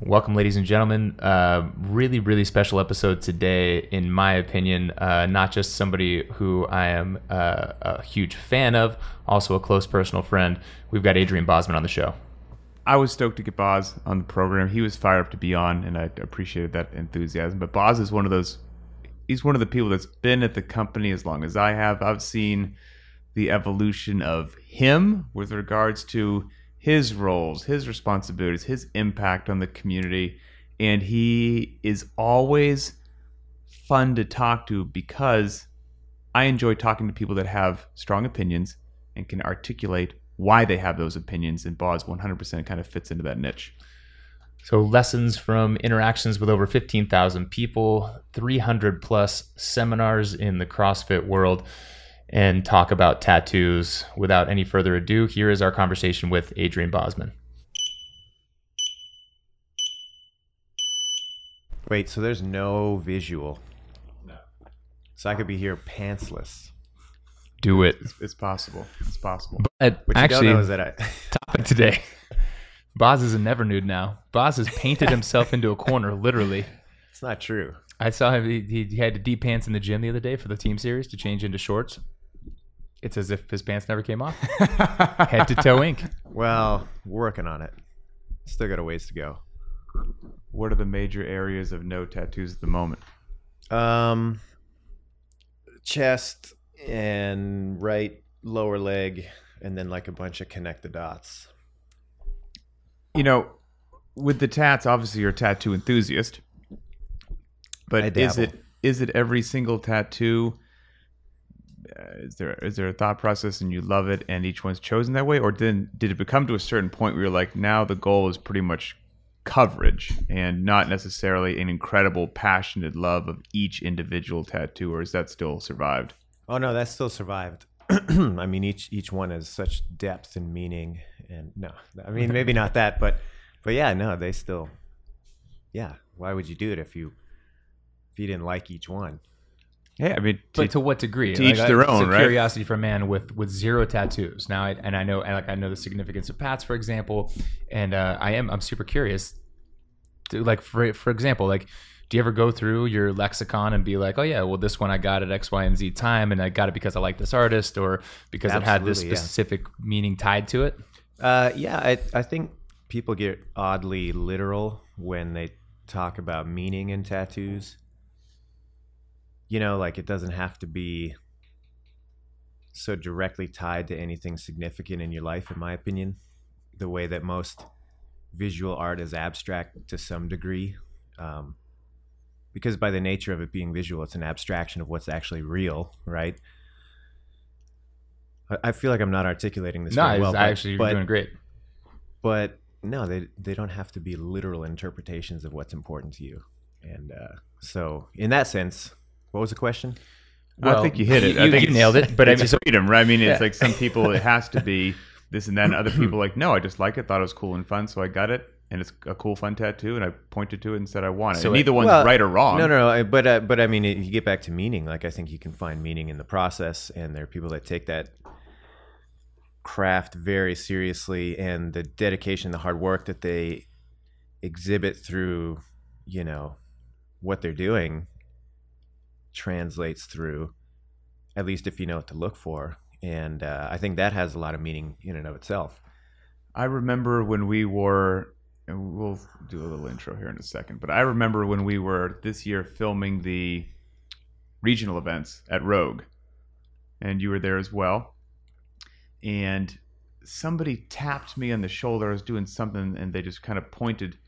Welcome, ladies and gentlemen. Uh, really, really special episode today, in my opinion. Uh, not just somebody who I am uh, a huge fan of, also a close personal friend. We've got Adrian Bozman on the show. I was stoked to get Boz on the program. He was fired up to be on, and I appreciated that enthusiasm. But Boz is one of those. He's one of the people that's been at the company as long as I have. I've seen the evolution of him with regards to his roles, his responsibilities, his impact on the community, and he is always fun to talk to because I enjoy talking to people that have strong opinions and can articulate why they have those opinions. And Boz 100% kind of fits into that niche. So, lessons from interactions with over 15,000 people, 300 plus seminars in the CrossFit world, and talk about tattoos. Without any further ado, here is our conversation with Adrian Bozman. Wait, so there's no visual? No. So I could be here pantsless. Do it. It's, it's possible. It's possible. But What you actually, don't know is that I. topic today. Boz is a never nude now. Boz has painted himself into a corner, literally. it's not true. I saw him. He, he had to deep pants in the gym the other day for the team series to change into shorts. It's as if his pants never came off. Head to toe ink. Well, working on it. Still got a ways to go. What are the major areas of no tattoos at the moment? Um, chest and right lower leg, and then like a bunch of connect the dots. You know, with the tats, obviously you're a tattoo enthusiast. But is it is it every single tattoo? Uh, is there is there a thought process and you love it and each one's chosen that way, or did did it become to a certain point where you're like now the goal is pretty much coverage and not necessarily an incredible passionate love of each individual tattoo, or is that still survived? Oh no, that still survived. I mean, each each one has such depth and meaning, and no, I mean maybe not that, but but yeah, no, they still, yeah. Why would you do it if you if you didn't like each one? Yeah, I mean, But to what degree? to each their it's own, right? Curiosity for a man with with zero tattoos. Now, I, and I know, and like I know the significance of Pat's, for example, and uh, I am I'm super curious. To, like for for example, like do you ever go through your lexicon and be like, oh yeah, well this one I got at X, Y, and Z time, and I got it because I like this artist or because it had this Absolutely, yeah. specific meaning tied to it? Uh, yeah, I I think people get oddly literal when they talk about meaning in tattoos. You know, like it doesn't have to be so directly tied to anything significant in your life, in my opinion. The way that most visual art is abstract to some degree. Um, because by the nature of it being visual, it's an abstraction of what's actually real, right? I- I feel like I'm not articulating this No, very well. But- actually you're but- doing great. but no they they don't have to be literal interpretations of what's important to you and uh, so in that sense what was the question Well, I think you hit it. I you- think you nailed it, but I mean, so- freedom, right? I mean, it's Yeah. like some people it has to be this and then other people like, no, I just like it, thought it was cool and fun, so I got it, and it's a cool, fun tattoo, and I pointed to it and said I want it. So and it- neither one's Well, right or wrong. no no no but uh, but i mean if you get back to meaning like i think you can find meaning in the process and there are people that take that craft very seriously and the dedication the hard work that they exhibit through you know what they're doing translates through at least if you know what to look for and uh, i think that has a lot of meaning in and of itself I remember when we were, and we'll do a little intro here in a second, but I remember when we were this year filming the regional events at Rogue, and you were there as well. And somebody tapped me on the shoulder. I was doing something, and they just kind of pointed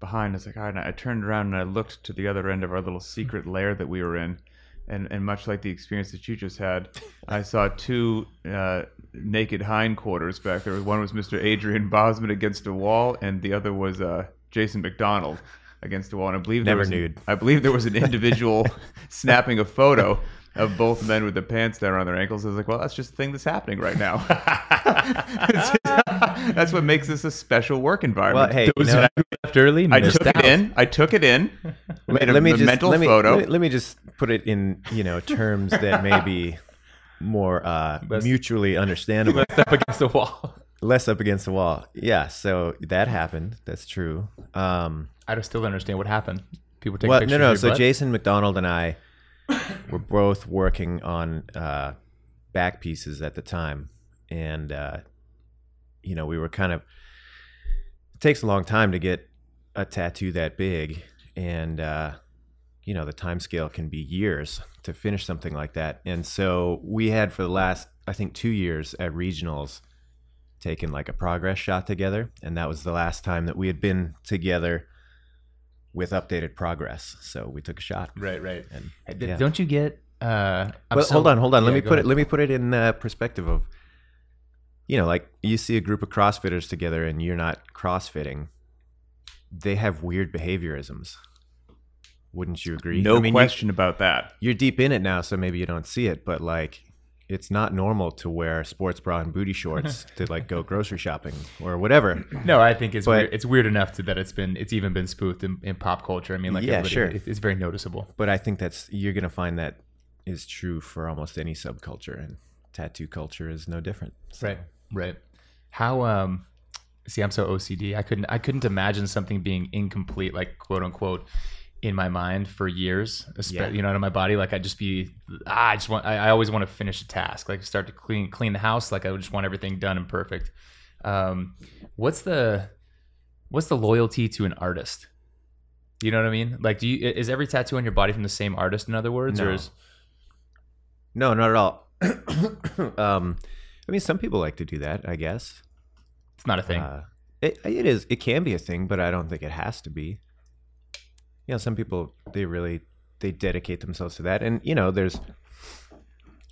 behind. I was like, all right. And I turned around and I looked to the other end of our little secret lair that we were in. And, and much like the experience that you just had, I saw two uh, naked hindquarters back there. One was Mr. Adrian Bozman against a wall, and the other was uh, Jason McDonald against a wall. And I believe there Never was nude. I believe there was an individual snapping a photo of both men with the pants down around their ankles. I was like, well, that's just the thing that's happening right now. that's what makes this a special work well environment. hey you Those know, who left early, I missed took it in. I took it in. Made a, let me a just mental let me, photo. Let me, let me just put it in you know terms that may be more uh, Best- mutually understandable. Left up against the wall. less up against the wall. Yeah, so that happened. That's true. Um, I just still don't understand what happened. People take well, pictures no, no. of So butt? Jason McDonald and I were both working on uh, back pieces at the time, and uh, you know we were kind of. It takes a long time to get a tattoo that big, and uh, you know the time scale can be years to finish something like that. And so we had for the last, I think, two years at regionals, taken like a progress shot together, and that was the last time that we had been together with updated progress. So we took a shot. right, right. And yeah. Don't you get? Uh, Well, so- hold on, hold on. Let Yeah, me put ahead. it. Let me put it in uh, perspective of, you know, like you see a group of CrossFitters together, and you're not CrossFitting. They have weird behaviorisms. Wouldn't you agree? No I mean, you- question about that. you're deep in it now, so maybe you don't see it, but like. It's not normal to wear sports bra and booty shorts to like go grocery shopping or whatever. No, I think it's But- weird. it's weird enough to, that it's been it's even been spoofed in, in pop culture. I mean, like Yeah, sure. it's very noticeable. But I think that's you're gonna find that is true for almost any subculture, and tattoo culture is no different. So- Right, right. How um, see, I'm so OCD. I couldn't I couldn't imagine something being incomplete, like quote unquote, in my mind for years. Yeah. You know, in my body, like I'd just be ah, I just want I, I always want to finish a task, like start to clean clean the house. Like I would just want everything done and perfect. Um, what's the what's the loyalty to an artist? You know what I mean? Like, do you is every tattoo on your body from the same artist? In other words, or No. is No, not at all. um, I mean, some people like to do that. I guess it's not a thing? Uh, it it is. It can be a thing, but I don't think it has to be. You know, some people they really they dedicate themselves to that, and you know, there's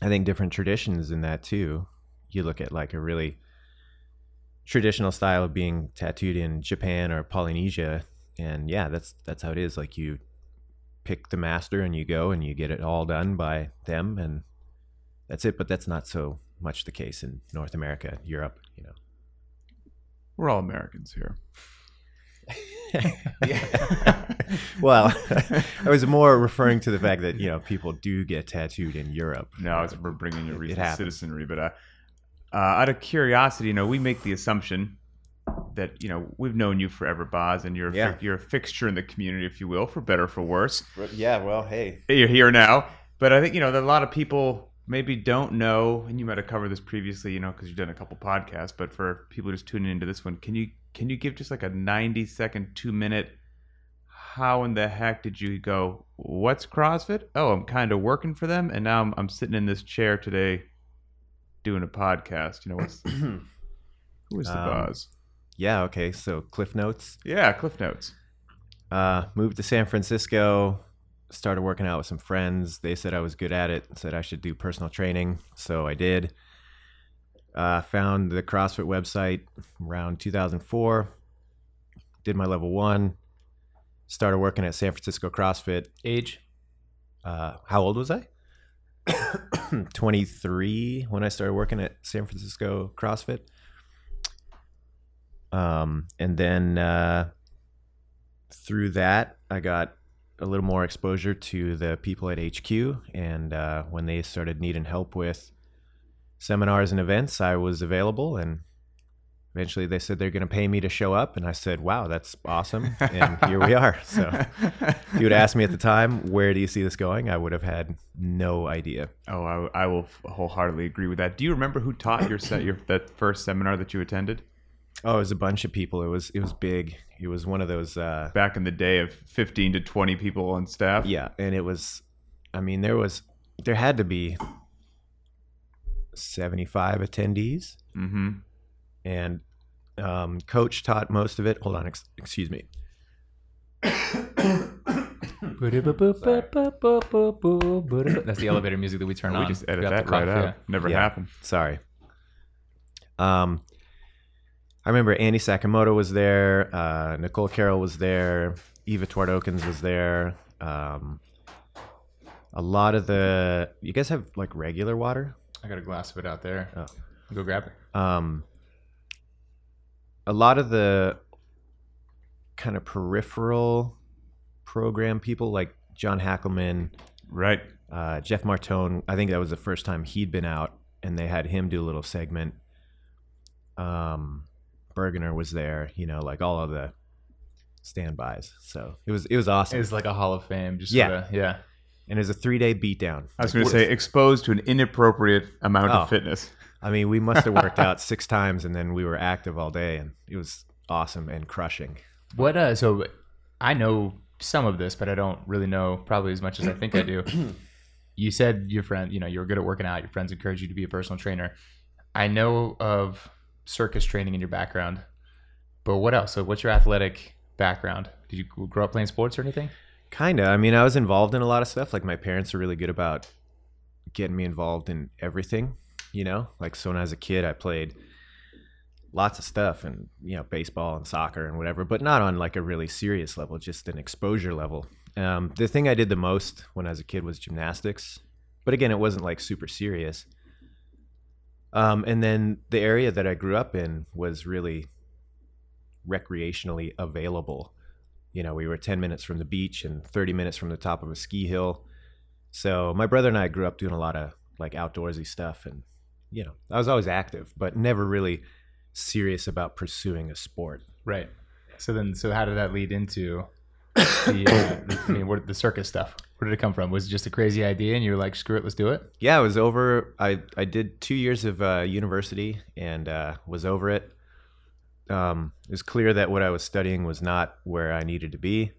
I think different traditions in that too. You look at like a really traditional style of being tattooed in Japan or Polynesia, and yeah, that's that's how it is. Like you pick the master and you go and you get it all done by them, and that's it. But that's not so much the case in North America, Europe. You know. We're all Americans here. well, I was more referring to the fact that you know people do get tattooed in Europe. No, it's, we're bringing your recent happens. citizenry, but uh, uh, out of curiosity, you know, we make the assumption that you know we've known you forever, Boz, and you're a Yeah. fi- you're a fixture in the community, if you will, for better or for worse. Yeah, well, hey, You're here now, but I think you know that a lot of people maybe don't know, and you might have covered this previously, you know, because you've done a couple podcasts. But for people just tuning into this one, can you can you give just like a ninety second, two minute? How in the heck did you go? What's CrossFit? Oh, I'm kind of working for them, and now I'm, I'm sitting in this chair today, doing a podcast. You know what's who is the Um, Boz? yeah, okay. So Cliff Notes. Yeah, Cliff Notes. Uh, moved to San Francisco. Started working out with some friends. They said I was good at it. Said I should do personal training, so I did. Uh, found the CrossFit website around 2004. Did my level one. Started working at San Francisco CrossFit. Age? uh, how old was I? 23 when I started working at San Francisco CrossFit. Um, and then uh, through that, I got a little more exposure to the people at HQ. And uh, when they started needing help with seminars and events, I was available. And eventually they said they're going to pay me to show up. And I said, wow, that's awesome. And here we are. So if you would ask me at the time, where do you see this going? I would have had no idea. Oh, I, I will wholeheartedly agree with that. Do you remember who taught your set your that first seminar that you attended Oh, it was a bunch of people. It was it was big. It was one of those. Uh, back in the day of fifteen to twenty people on staff? yeah, and it was. I mean, there was there had to be seventy five attendees, Mm-hmm. and um, coach taught most of it. Hold on, ex- excuse me. That's the elevator music that we turn we on. We just edit that right out. yeah. Never Yeah. happened. Sorry. Um, I remember Andy Sakamoto was there. Uh, Nicole Carroll was there. Eva Twardokens was there. Um, a lot of the you guys have like regular water. I got a glass of it out there. Oh. Go grab it. Um, a lot of the kind of peripheral program people like John Hackleman, Right. uh, Jeff Martone. I think that was the first time he'd been out, and they had him do a little segment. Um, Burgener was there. You know, like all of the standbys. So it was it was awesome. It's like a Hall of Fame. Just Yeah. sorta, yeah. and it was a three day beatdown. I was going to say exposed to an inappropriate amount Oh. of fitness. I mean, we must have worked out six times, and then we were active all day, and it was awesome and crushing. What uh so I know some of this, but I don't really know probably as much as I think I do. you said your friend, you know, you were good at working out, your friends encouraged you to be a personal trainer. I know of circus training in your background. But what else? So what's your athletic background? Did you grow up playing sports or anything? Kinda. I mean, I was involved in a lot of stuff. Like my parents are really good about getting me involved in everything. You know, like so when I was a kid, I played lots of stuff and you know baseball and soccer and whatever, but not on like a really serious level, just an exposure level. Um, the thing I did the most when I was a kid was gymnastics, but again, it wasn't like super serious. Um, and then the area that I grew up in was really recreationally available you know, we were 10 minutes from the beach and 30 minutes from the top of a ski hill. So my brother and I grew up doing a lot of like outdoorsy stuff. And, you know, I was always active, but never really serious about pursuing a sport. Right. So then, so how did that lead into the, uh, I mean, what, the circus stuff? Where did it come from? Was it just a crazy idea and you were like, screw it, let's do it? Yeah, I was over, I, I did two years of uh, university and uh, was over it. Um, it was clear that what I was studying was not where I needed to be.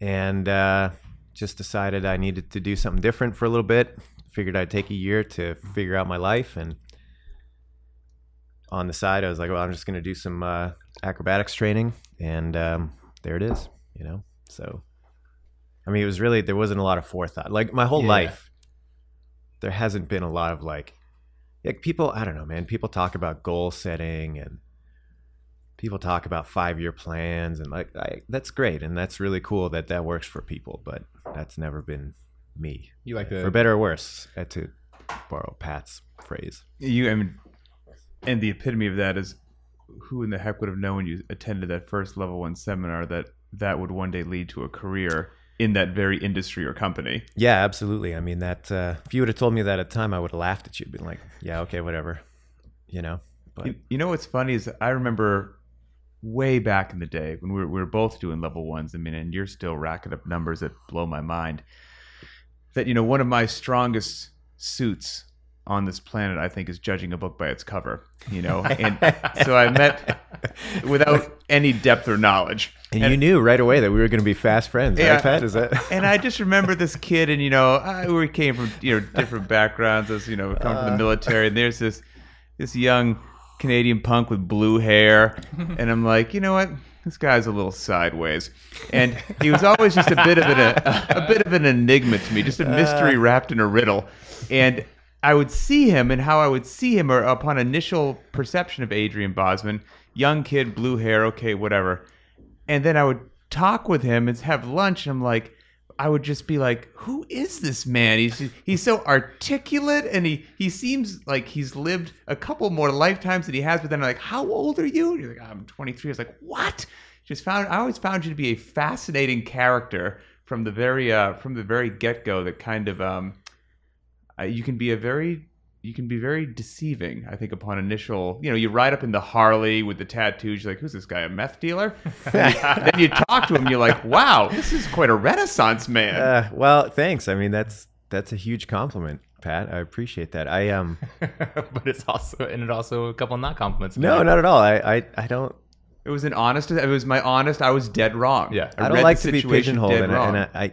And uh, just decided I needed to do something different for a little bit. Figured I'd take a year to figure out my life. And on the side, I was like, well, I'm just going to do some uh, acrobatics training. And um, there it is, you know? So, I mean, it was really, there wasn't a lot of forethought. Like my whole Yeah. life, there hasn't been a lot of like, like people, I don't know, man, people talk about goal setting and people talk about five year plans and like I, that's great and that's really cool that that works for people but that's never been me You like the for better or worse uh, to borrow pat's phrase You, I mean, and the epitome of that is who in the heck would have known you attended that first level one seminar that that would one day lead to a career in that very industry or company. yeah absolutely i mean that uh, if you would have told me that at the time i would have laughed at you been like yeah okay whatever you know but You, you know what's funny is I remember way back in the day when we were, we were both doing level ones. I mean, and you're still racking up numbers that blow my mind. That you know, one of my strongest suits on this planet, I think, is judging a book by its cover. You know, and so I met without any depth or knowledge. and, you knew right away that we were going to be fast friends Yeah. right pat is that and I just remember this kid, and you know, I, we came from you know different backgrounds, as you know, come from the uh. military, and there's this this young Canadian punk with blue hair, and I'm like, you know what, this guy's a little sideways, and he was always just a bit of an a, a bit of an enigma to me, just a mystery uh. wrapped in a riddle, and. I would see him, and how I would see him, or upon initial perception of Adrian Bozman, young kid, blue hair, okay, whatever and then I would talk with him and have lunch. And I'm like, I would just be like, "Who is this man? He's he's so articulate, and he he seems like he's lived a couple more lifetimes than he has." But then I'm like, "How old are you?" And you're like, "I'm 23." I was like, "What?" Just found I always found you to be a fascinating character from the very uh from the very get go. That kind of um, uh, you can be a very you can be very deceiving, I think, upon initial. You know, you ride up in the Harley with the tattoos. You're like, "Who's this guy? A meth dealer?" then you talk to him. You're like, "Wow, this is quite a renaissance man." uh, well thanks i mean that's that's a huge compliment pat i appreciate that i um but it's also, and it also a couple not compliments. no not at all i i, I don't It was an honest. It was my honest. I was dead wrong. Yeah. I, don't like to be pigeonholed, and, I, and I, I,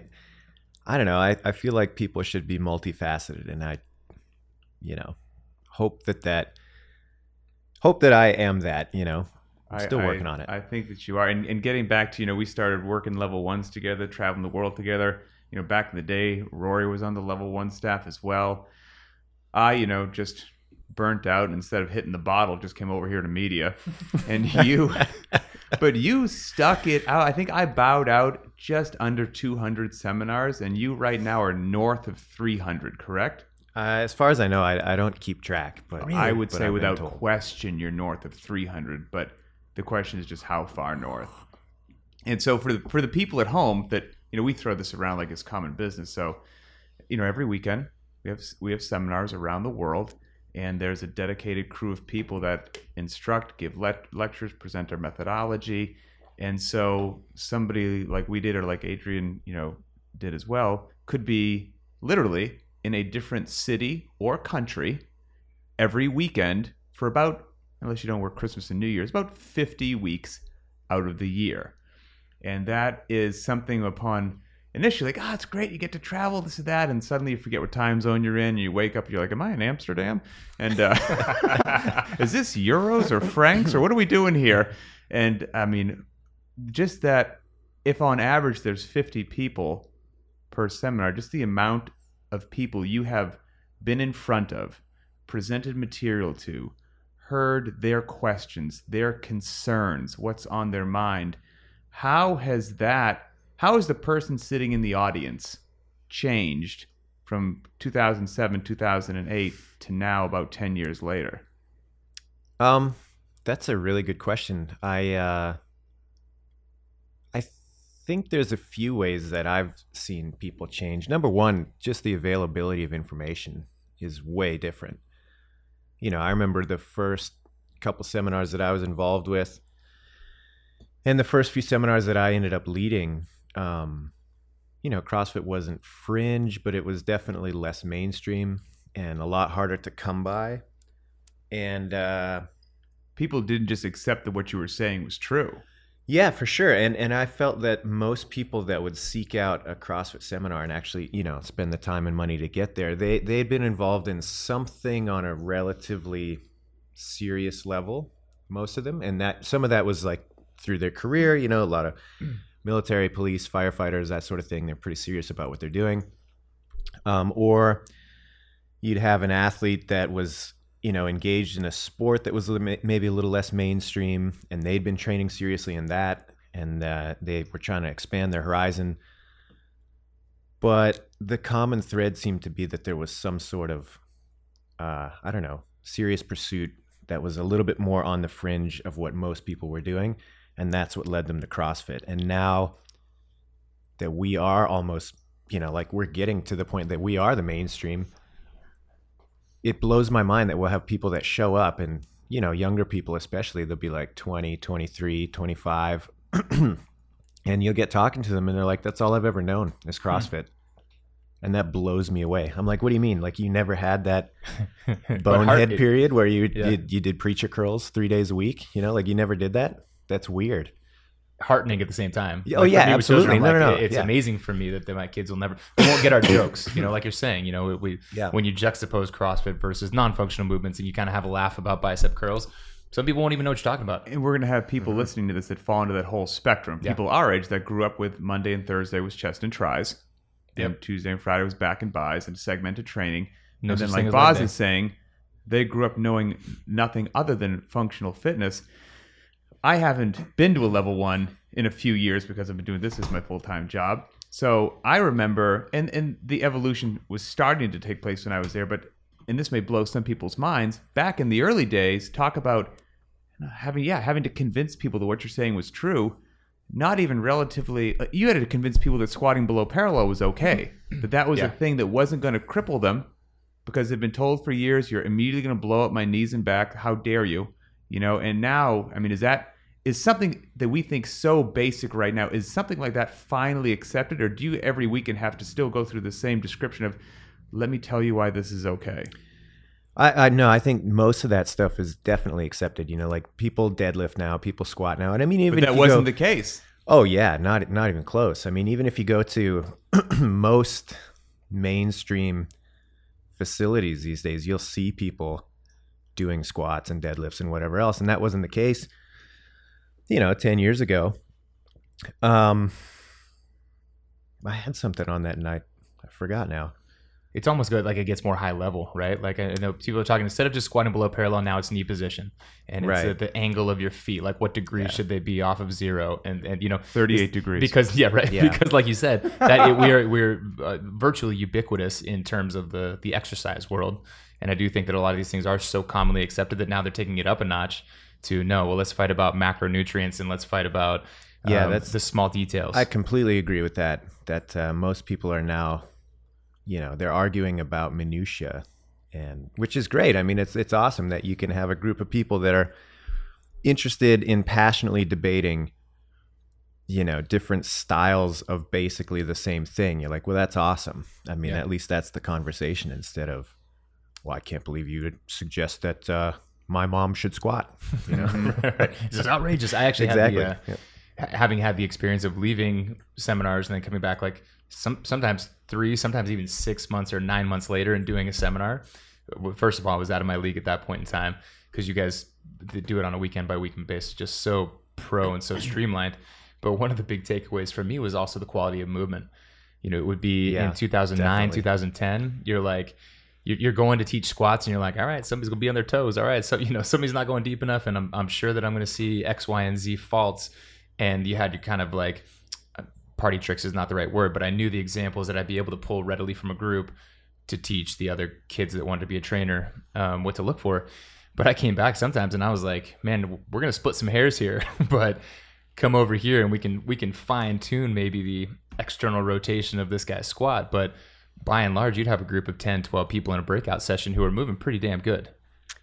I don't know. I, I feel like people should be multifaceted, and I, you know, hope that that, hope that I am that. You know, I'm still I- working on it. I think that you are. And, and getting back to, you know, we started working level ones together, traveling the world together. You know, back in the day, Rory was on the level one staff as well. I, you know, just burnt out and instead of hitting the bottle, just came over here to media. And you, but you stuck it out. I think I bowed out just under 200 seminars, and you right now are north of 300, correct? uh, as far as I know, I, I don't keep track, but I would but say I've without question you're north of 300, but the question is just how far north. And so for the, for the people at home that you know we throw this around like it's common business. So you know every weekend we have we have seminars around the world, and there's a dedicated crew of people that instruct, give le- lectures, present our methodology, and so somebody like we did or like Adrian, you know, did as well, could be literally in a different city or country every weekend for about, unless you don't work Christmas and New Year's, about 50 weeks out of the year. And that is something upon initially like, oh, it's great. You get to travel, this and that. And suddenly you forget what time zone you're in. You wake up, you're like, am I in Amsterdam? And uh, is this euros or francs or what are we doing here? And I mean, just that if on average there's 50 people per seminar, just the amount of people you have been in front of, presented material to, heard their questions, their concerns, what's on their mind. How has that, how has the person sitting in the audience changed from 2007, 2008 to now about 10 years later? Um, that's a really good question. I uh, I think there's a few ways that I've seen people change. Number one, just the availability of information is way different. You know, I remember the first couple seminars that I was involved with, and the first few seminars that I ended up leading. Um, you know, CrossFit wasn't fringe, but it was definitely less mainstream and a lot harder to come by. And uh, People didn't just accept that what you were saying was true. Yeah, for sure. And and I felt that most people that would seek out a CrossFit seminar and actually, you know, spend the time and money to get there, they they'd been involved in something on a relatively serious level, most of them. And that some of that was like through their career, you know, a lot of military, police, firefighters, that sort of thing. They're pretty serious about what they're doing. Um, or you'd have an athlete that was you know engaged in a sport that was maybe a little less mainstream and they'd been training seriously in that and uh, they were trying to expand their horizon but the common thread seemed to be that there was some sort of uh, i don't know serious pursuit that was a little bit more on the fringe of what most people were doing and that's what led them to crossfit. And now that we are almost you know like we're getting to the point that we are the mainstream it blows my mind that we'll have people that show up and you know younger people especially they'll be like 20 23 25 and you'll get talking to them and they're like that's all i've ever known is hmm. crossfit. And that blows me away. I'm like what do you mean? Like you never had that bonehead period where you Yeah. did you did preacher curls three days a week? You know like you never did that that's weird heartening at the same time. Yeah, oh, Like, yeah, me with children, absolutely. No, like, no, no. It's Yeah. amazing for me that, that my kids will never, they won't get our jokes. You know, like you're saying, you know, we, we Yeah. when you juxtapose CrossFit versus non-functional movements, and you kind of have a laugh about bicep curls, some people won't even know what you're talking about. And we're going to have people mm-hmm. listening to this that fall into that whole spectrum. Yeah. People our age that grew up with Monday and Thursday was chest and tris. And Tuesday and Friday was back and bis and segmented training. No and then, like as Boz is saying, they grew up knowing nothing other than functional fitness. I haven't been to a level one in a few years because I've been doing this as my full time job. So I remember, and, and the evolution was starting to take place when I was there, but, and this may blow some people's minds, back in the early days, talk about having, yeah, having to convince people that what you're saying was true. Not even relatively, uh, you had to convince people that squatting below parallel was okay, that that was Yeah. a thing that wasn't going to cripple them because they've been told for years you're immediately going to blow up my knees and back. How dare you? You know, and now, I mean, is that is something that we think so basic right now? Is something like that finally accepted, or do you every weekend have to still go through the same description of, let me tell you why this is okay? I, I no, I think most of that stuff is definitely accepted. You know, like people deadlift now, people squat now, and I mean even But that wasn't go, the case. Oh yeah, not not even close. I mean, even if you go to most mainstream facilities these days, you'll see people doing squats and deadlifts and whatever else, and that wasn't the case. You know, ten years ago. Um, I had something on that night. I forgot now. It's almost good, like it gets more high level, right? Like I know people are talking instead of just squatting below parallel, now it's knee position, and it's Right. at the angle of your feet. Like what degree should they be off of zero? And and you know, 38 degrees. because yeah right Yeah. because like you said that it, we're we're uh, virtually ubiquitous in terms of the the exercise world and i do think that a lot of these things are so commonly accepted that now they're taking it up a notch to no well let's fight about macronutrients and let's fight about Yeah, um, that's- the small details I completely agree with that. That uh, most people are now, you know, they're arguing about minutia, and which is great. I mean, it's it's awesome that you can have a group of people that are interested in passionately debating you know different styles of basically the same thing you're like well that's awesome i mean Yeah. at least that's the conversation instead of well i can't believe you would suggest that uh, my mom should squat you know it's just outrageous. I actually exactly had the, uh, ha- having had the experience of leaving seminars and then coming back like some sometimes three, sometimes even six months or nine months later and doing a seminar. First of all, I was out of my league at that point in time because you guys do it on a weekend by weekend basis, just so pro and so streamlined. But one of the big takeaways for me was also the quality of movement. You know, it would be Yeah, in 2009, definitely. 2010. You're like, you're going to teach squats and you're like, all right, somebody's gonna be on their toes. All right, so you know somebody's not going deep enough, and I'm I'm sure that I'm gonna see X, Y, and Z faults. And you had to kind of like uh, party tricks is not the right word, but I knew the examples that I'd be able to pull readily from a group to teach the other kids that wanted to be a trainer um, what to look for. But I came back sometimes and I was like, man, we're gonna split some hairs here, but come over here and we can we can fine tune maybe the external rotation of this guy's squat, but by and large, you'd have a group of 10, 12 people in a breakout session who are moving pretty damn good.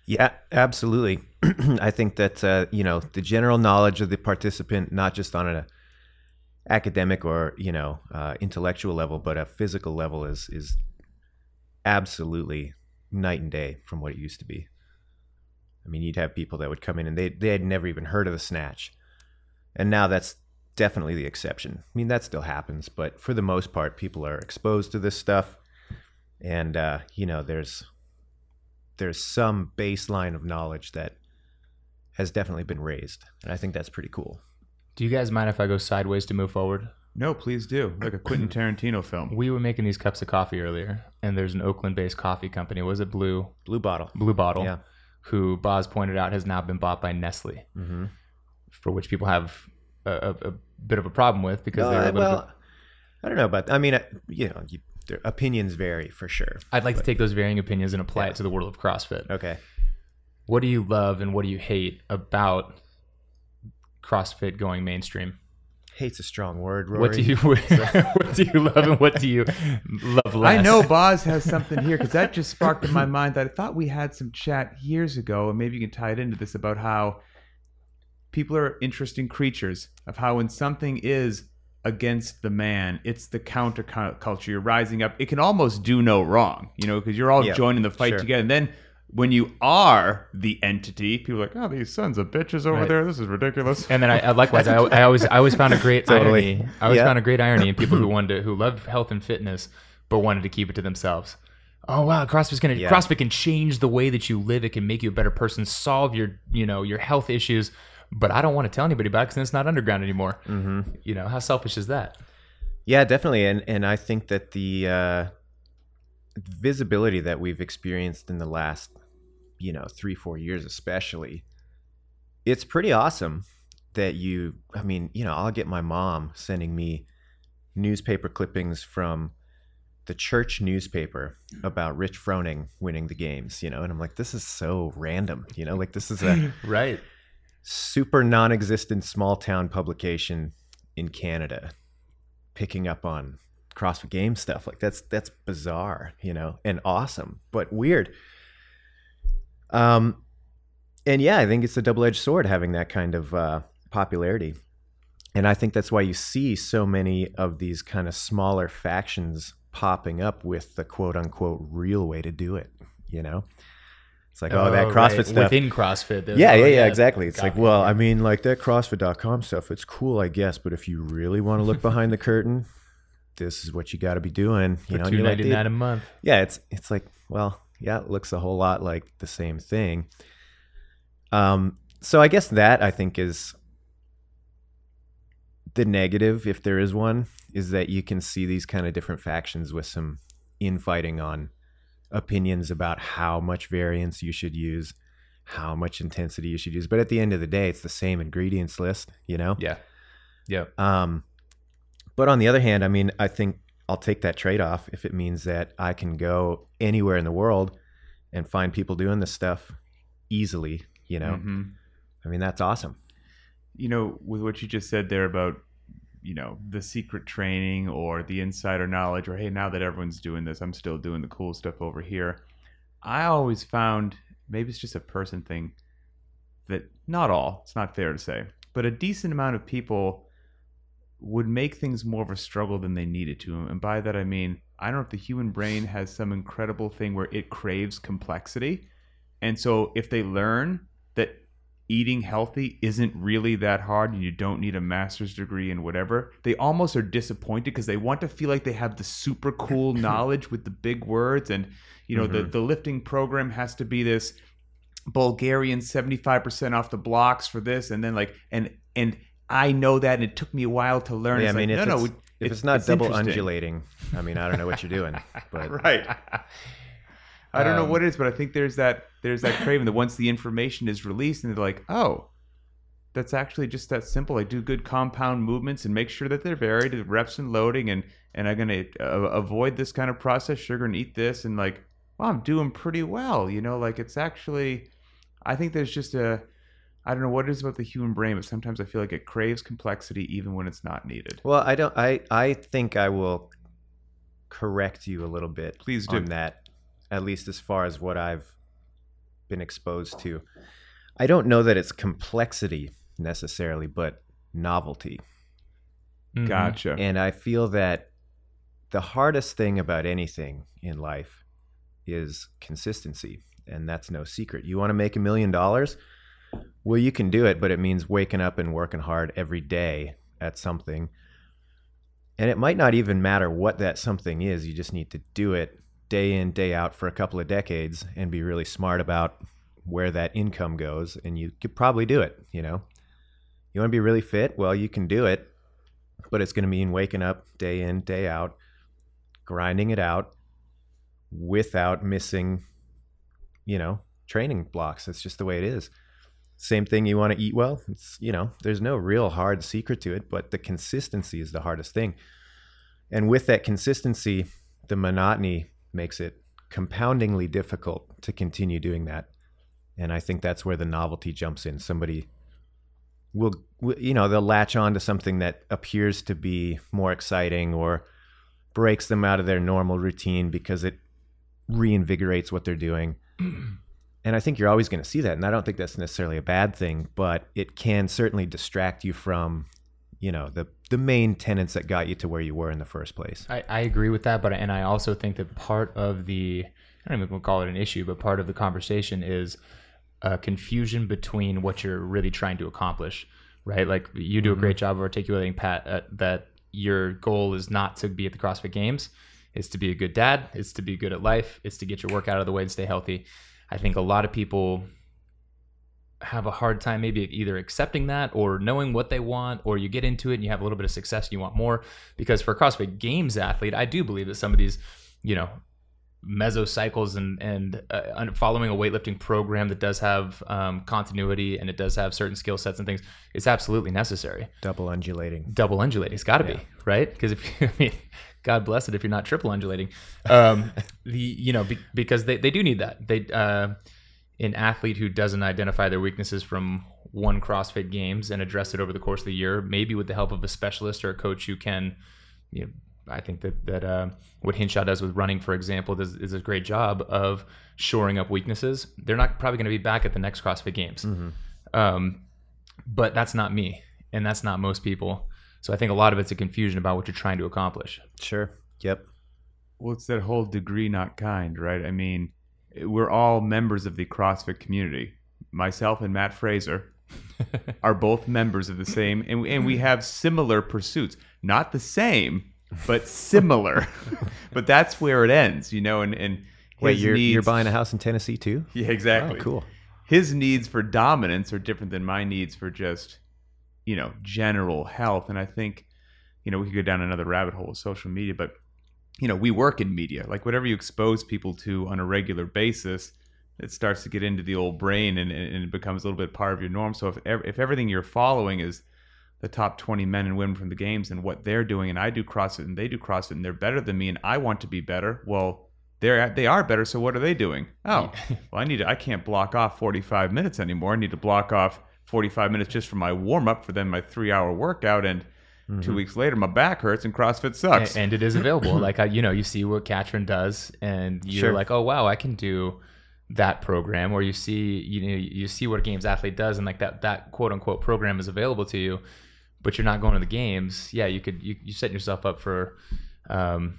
Yeah, absolutely. I think that uh, you know the general knowledge of the participant, not just on an academic or you know uh, intellectual level, but a physical level, is is absolutely night and day from what it used to be. I mean, you'd have people that would come in and they they had never even heard of the snatch, and now that's definitely the exception. I mean, that still happens, but for the most part, people are exposed to this stuff, and uh, you know, there's there's some baseline of knowledge that has definitely been raised, and I think that's pretty cool. Do you guys mind if I go sideways to move forward? No, please do. Like a Quentin Tarantino film. We were making these cups of coffee earlier, and there's an Oakland-based coffee company. Was it Blue Blue bottle. Blue Bottle? Yeah. Who Boz pointed out has now been bought by Nestle, Mm-hmm. for which people have a, a, a bit of a problem with because they're a little well, bit. I don't know, but I mean, uh, you know, you, their opinions vary for sure. I'd like to take those varying opinions and apply Yeah. it to the world of CrossFit. Okay. What do you love and what do you hate about CrossFit going mainstream? Hate's a strong word, Rory. What do you what do you love and what do you love less? I know Boz has something here because that just sparked in my mind that I thought we had some chat years ago, and maybe you can tie it into this about how people are interesting creatures. Of how when something is against the man, it's the counterculture. You're rising up. It can almost do no wrong, you know, because you're all Yeah, joining the fight sure. together. And then when you are the entity, people are like, "Oh, these sons of bitches over Right. there. This is ridiculous." And then I, I likewise, I, I always, I always found a great Totally. irony. I always Yeah. found a great irony in people who wanted to, who loved health and fitness, but wanted to keep it to themselves. Oh wow, CrossFit's gonna Yeah. CrossFit can change the way that you live. It can make you a better person, solve your, you know, your health issues. But I don't want to tell anybody about it because it's not underground anymore. hmm You know, how selfish is that? Yeah, definitely, and and I think that the uh, visibility that we've experienced in the last, you know, three four years, especially, it's pretty awesome that you. I mean, you know, I'll get my mom sending me newspaper clippings from the church newspaper about Rich Froning winning the games, you know, and I'm like, this is so random, you know, like this is a Right. Super non-existent small town publication in Canada picking up on CrossFit game stuff. Like that's that's bizarre, you know, and awesome, but weird. Um and yeah, I think it's a double-edged sword having that kind of uh popularity. And I think that's why you see so many of these kind of smaller factions popping up with the quote unquote real way to do it, you know? It's like, oh, that CrossFit right. stuff. within CrossFit. Yeah, oh, yeah, yeah, exactly. It's like, well, I mean, like that CrossFit.com stuff, it's cool, I guess, but if you really want to look behind the curtain, this is what you got to be doing. You for know, two you're like, ninety nine a month. yeah, it's it's like, well, yeah, it looks a whole lot like the same thing. Um, so I guess that I think is the negative, if there is one, is that you can see these kind of different factions with some infighting on opinions about how much variance you should use, how much intensity you should use. But at the end of the day, it's the same ingredients list, you know? Yeah. Yeah. Um, but on the other hand, I mean, I think I'll take that trade off if it means that I can go anywhere in the world and find people doing this stuff easily. You know, Mhm. I mean, that's awesome. you know, with what you just said there about, you know, the secret training or the insider knowledge, or hey, now that everyone's doing this, I'm still doing the cool stuff over here. I always found maybe it's just a person thing that not all, it's not fair to say, but a decent amount of people would make things more of a struggle than they needed to. And by that I mean, I don't know if the human brain has some incredible thing where it craves complexity. And so if they learn eating healthy isn't really that hard and you don't need a master's degree in whatever, they almost are disappointed because they want to feel like they have the super cool knowledge with the big words and you know the, mm-hmm. the lifting program has to be this Bulgarian 75% off the blocks for this and then like and and I know that and it took me a while to learn. Yeah, I It's mean, like, if, no, no, it's, if it's, not it's double undulating, I mean, I don't know what you're doing, but right. I don't know Um, what it is, but I think there's that there's that craving that once the information is released and they're like, oh, that's actually just that simple. I do good compound movements and make sure that they're varied, the reps and loading, and and I'm gonna uh, avoid this kind of processed sugar and eat this, and like, well, I'm doing pretty well, you know. Like it's actually, I think there's just a, I don't know what it is about the human brain, but sometimes I feel like it craves complexity even when it's not needed. well, I don't. I I think I will correct you a little bit. Please do. on that, at least as far as what I've been exposed to. I don't know that it's complexity necessarily, but novelty. Mhm. Gotcha. And I feel that the hardest thing about anything in life is consistency. And that's no secret. You want to make a million dollars? Well, you can do it, but it means waking up and working hard every day at something. And it might not even matter what that something is. You just need to do it day in, day out for a couple of decades and be really smart about where that income goes. And you could probably do it, you know? You want to be really fit? Well, you can do it but it's going to mean waking up day in, day out, grinding it out without missing, you know, training blocks. That's just the way it is. Same thing you want to eat well. It's, you know, there's no real hard secret to it, but the consistency is the hardest thing. And with that consistency, the monotony makes it compoundingly difficult to continue doing that. And I think that's where the novelty jumps in. Somebody will you know they'll latch on to something that appears to be more exciting or breaks them out of their normal routine because it reinvigorates what they're doing and i think you're always going to see that and i don't think that's necessarily a bad thing but it can certainly distract you from you know the the main tenets that got you to where you were in the first place. I, I agree with that, but and I also think that part of the I don't even call it an issue, but part of the conversation is a confusion between what you're really trying to accomplish, right? Like you do a great job of articulating, Pat, uh, that your goal is not to be at the CrossFit Games, it's to be a good dad, it's to be good at life, it's to get your work out of the way and stay healthy. I think a lot of people have a hard time maybe either accepting that or knowing what they want or you get into it and you have a little bit of success and you want more. Because for a CrossFit Games athlete I do believe that some of these you know mesocycles and and uh, following a weightlifting program that does have um, continuity and it does have certain skill sets and things it's absolutely necessary. Double undulating. Double undulating. It's got to be right? Because if you, I mean God bless it if you're not triple undulating. Um, the you know be, because they, they do need that. They uh, an athlete who doesn't identify their weaknesses from one CrossFit Games and address it over the course of the year, maybe with the help of a specialist or a coach who can, you know, I think that that uh, what Hinshaw does with running, for example, does is a great job of shoring up weaknesses. They're not probably going to be back at the next CrossFit Games, um, but that's not me, and that's not most people. So I think a lot of it's a confusion about what you're trying to accomplish. sure yep Well, it's that whole degree, not kind, right? I mean, we're all members of the CrossFit community. Myself and Mat Fraser are both members of the same, and, and we have similar pursuits. Not the same, but similar. but that's where it ends, you know. And and wait you're, you're buying a house in tennessee too Yeah, exactly. oh, cool His needs for dominance are different than my needs for just, you know, general health. And I think, you know, we could go down another rabbit hole with social media, but you know, we work in media. Like whatever you expose people to on a regular basis, it starts to get into the old brain and, and it becomes a little bit part of your norm. So if if everything you're following is the top 20 men and women from the games and what they're doing, and I do CrossFit and they do CrossFit and they're better than me and I want to be better, well, they're they are better. So what are they doing? Oh, well, I need to, I can't block off 45 minutes anymore. I need to block off 45 minutes just for my warm up for then my three hour workout and Two weeks later, my back hurts and CrossFit sucks. and, and it is available. like I, you know, you see what Katrin does, and you're Sure. like, oh wow, I can do that program. Or you see, you know, you see what a games athlete does, and like that that quote unquote program is available to you, but you're not going to the games. Yeah, you could you you setting yourself up for, um,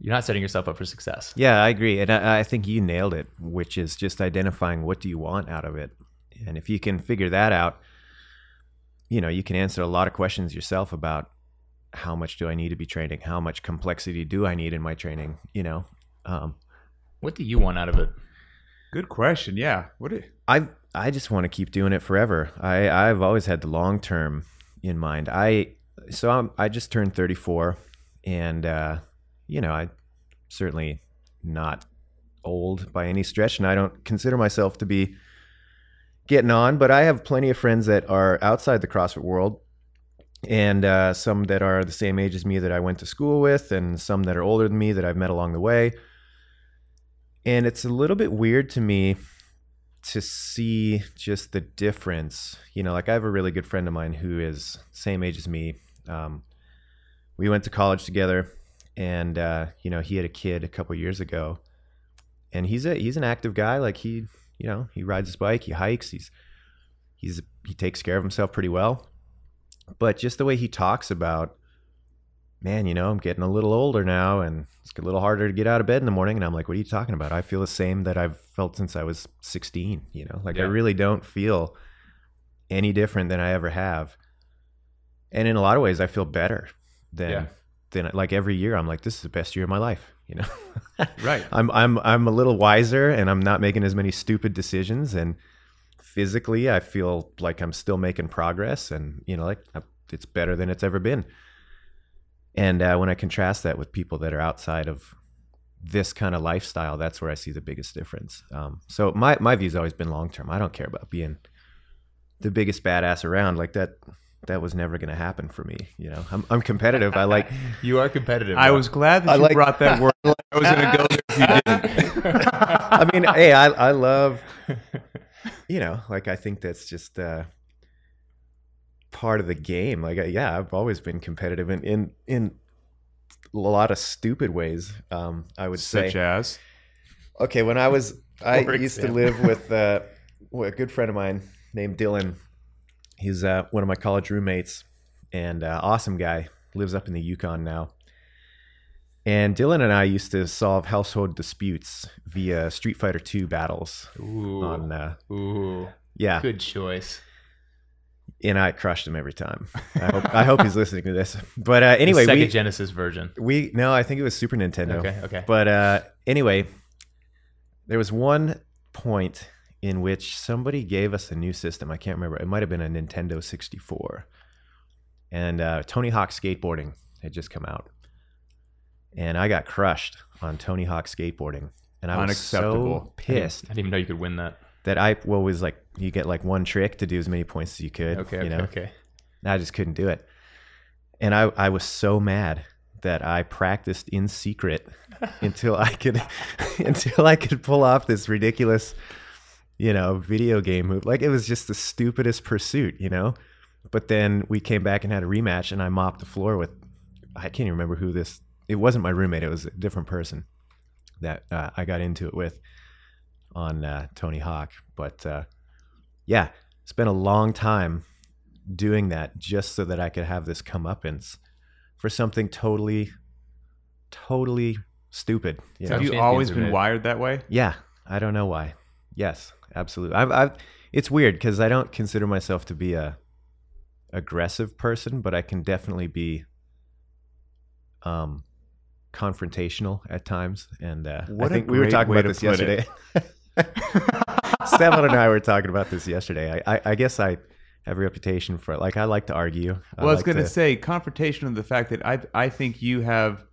you're not setting yourself up for success. Yeah, I agree, and I, I think you nailed it, which is just identifying what do you want out of it, and if you can figure that out, you know, you can answer a lot of questions yourself about how much do I need to be training, how much complexity do I need in my training, you know. Um, What do you want out of it? Good question. Yeah. What? i- I I just want to keep doing it forever. I I've always had the long term in mind. I so I'm, I just turned 34, and uh, you know I certainly not old by any stretch, and I don't consider myself to be getting on. But I have plenty of friends that are outside the CrossFit world, and uh, some that are the same age as me that I went to school with, and some that are older than me that I've met along the way. And it's a little bit weird to me to see just the difference. You know, like I have a really good friend of mine who is same age as me. Um, we went to college together, and uh, you know, he had a kid a couple years ago, and he's a he's an active guy. Like he, you know, he rides his bike, he hikes, he's he's he takes care of himself pretty well. But just the way he talks about, man, you know, I'm getting a little older now, and it's a little harder to get out of bed in the morning. And I'm like, what are you talking about? I feel the same that I've felt since I was 16. You know, like I really don't feel any different than I ever have. And in a lot of ways, I feel better than Yeah. than like every year. I'm like, this is the best year of my life. You know, Right. I'm I'm I'm a little wiser, and I'm not making as many stupid decisions. And physically, I feel like I'm still making progress, and you know, like it's better than it's ever been. And uh, when I contrast that with people that are outside of this kind of lifestyle, that's where I see the biggest difference. Um, so my my view's always been long term. I don't care about being the biggest badass around. Like that, that was never going to happen for me. You know, I'm I'm competitive. I like You are competitive. I though. was glad that I you like- brought that word. I was going to go there if you didn't. I mean, hey, I I love, you know, like I think that's just uh, part of the game. Like, uh, yeah, I've always been competitive in in in a lot of stupid ways. Um, I would Such say. Such as. Okay, when I was, I used to live with uh, a good friend of mine named Dylan. He's uh, one of my college roommates, and uh, awesome guy. Lives up in the Yukon now. And Dylan and I used to solve household disputes via Street Fighter II battles. Ooh, On uh, ooh, yeah, good choice. and I crushed him every time. I hope, I hope he's listening to this. But uh, The anyway, Sega we Genesis version. we no, I think it was Super Nintendo. Okay, okay. But uh, anyway, there was one point in which somebody gave us a new system. I can't remember. It might have been a Nintendo 64. And uh, Tony Hawk Skateboarding had just come out. And I got crushed on Tony Hawk Skateboarding. And I was so pissed I didn't even know you could win that. that I well was like you get like one trick to do as many points as you could. Okay, you okay, know? okay. I just couldn't do it. And I, I was so mad that I practiced in secret until I could until I could pull off this ridiculous, you know, video game move. Like it was just the stupidest pursuit, you know? But then we came back and had a rematch and I mopped the floor with I can't even remember who this it wasn't my roommate, it was a different person that uh, I got into it with on uh, Tony Hawk. But uh, yeah, spent a long time doing that just so that I could have this comeuppance for something totally, totally stupid. You know? Have you always been made. wired that way? Yeah, I don't know why. Yes, absolutely. I've, I've it's weird because I don't consider myself to be a aggressive person, but I can definitely be um confrontational at times. And uh, I think we were talking about this yesterday. Stefan and I were talking about this yesterday. I, I, I guess I have a reputation for like I like to argue. Well, I was like going to to- say confrontation of the fact that I I think you have,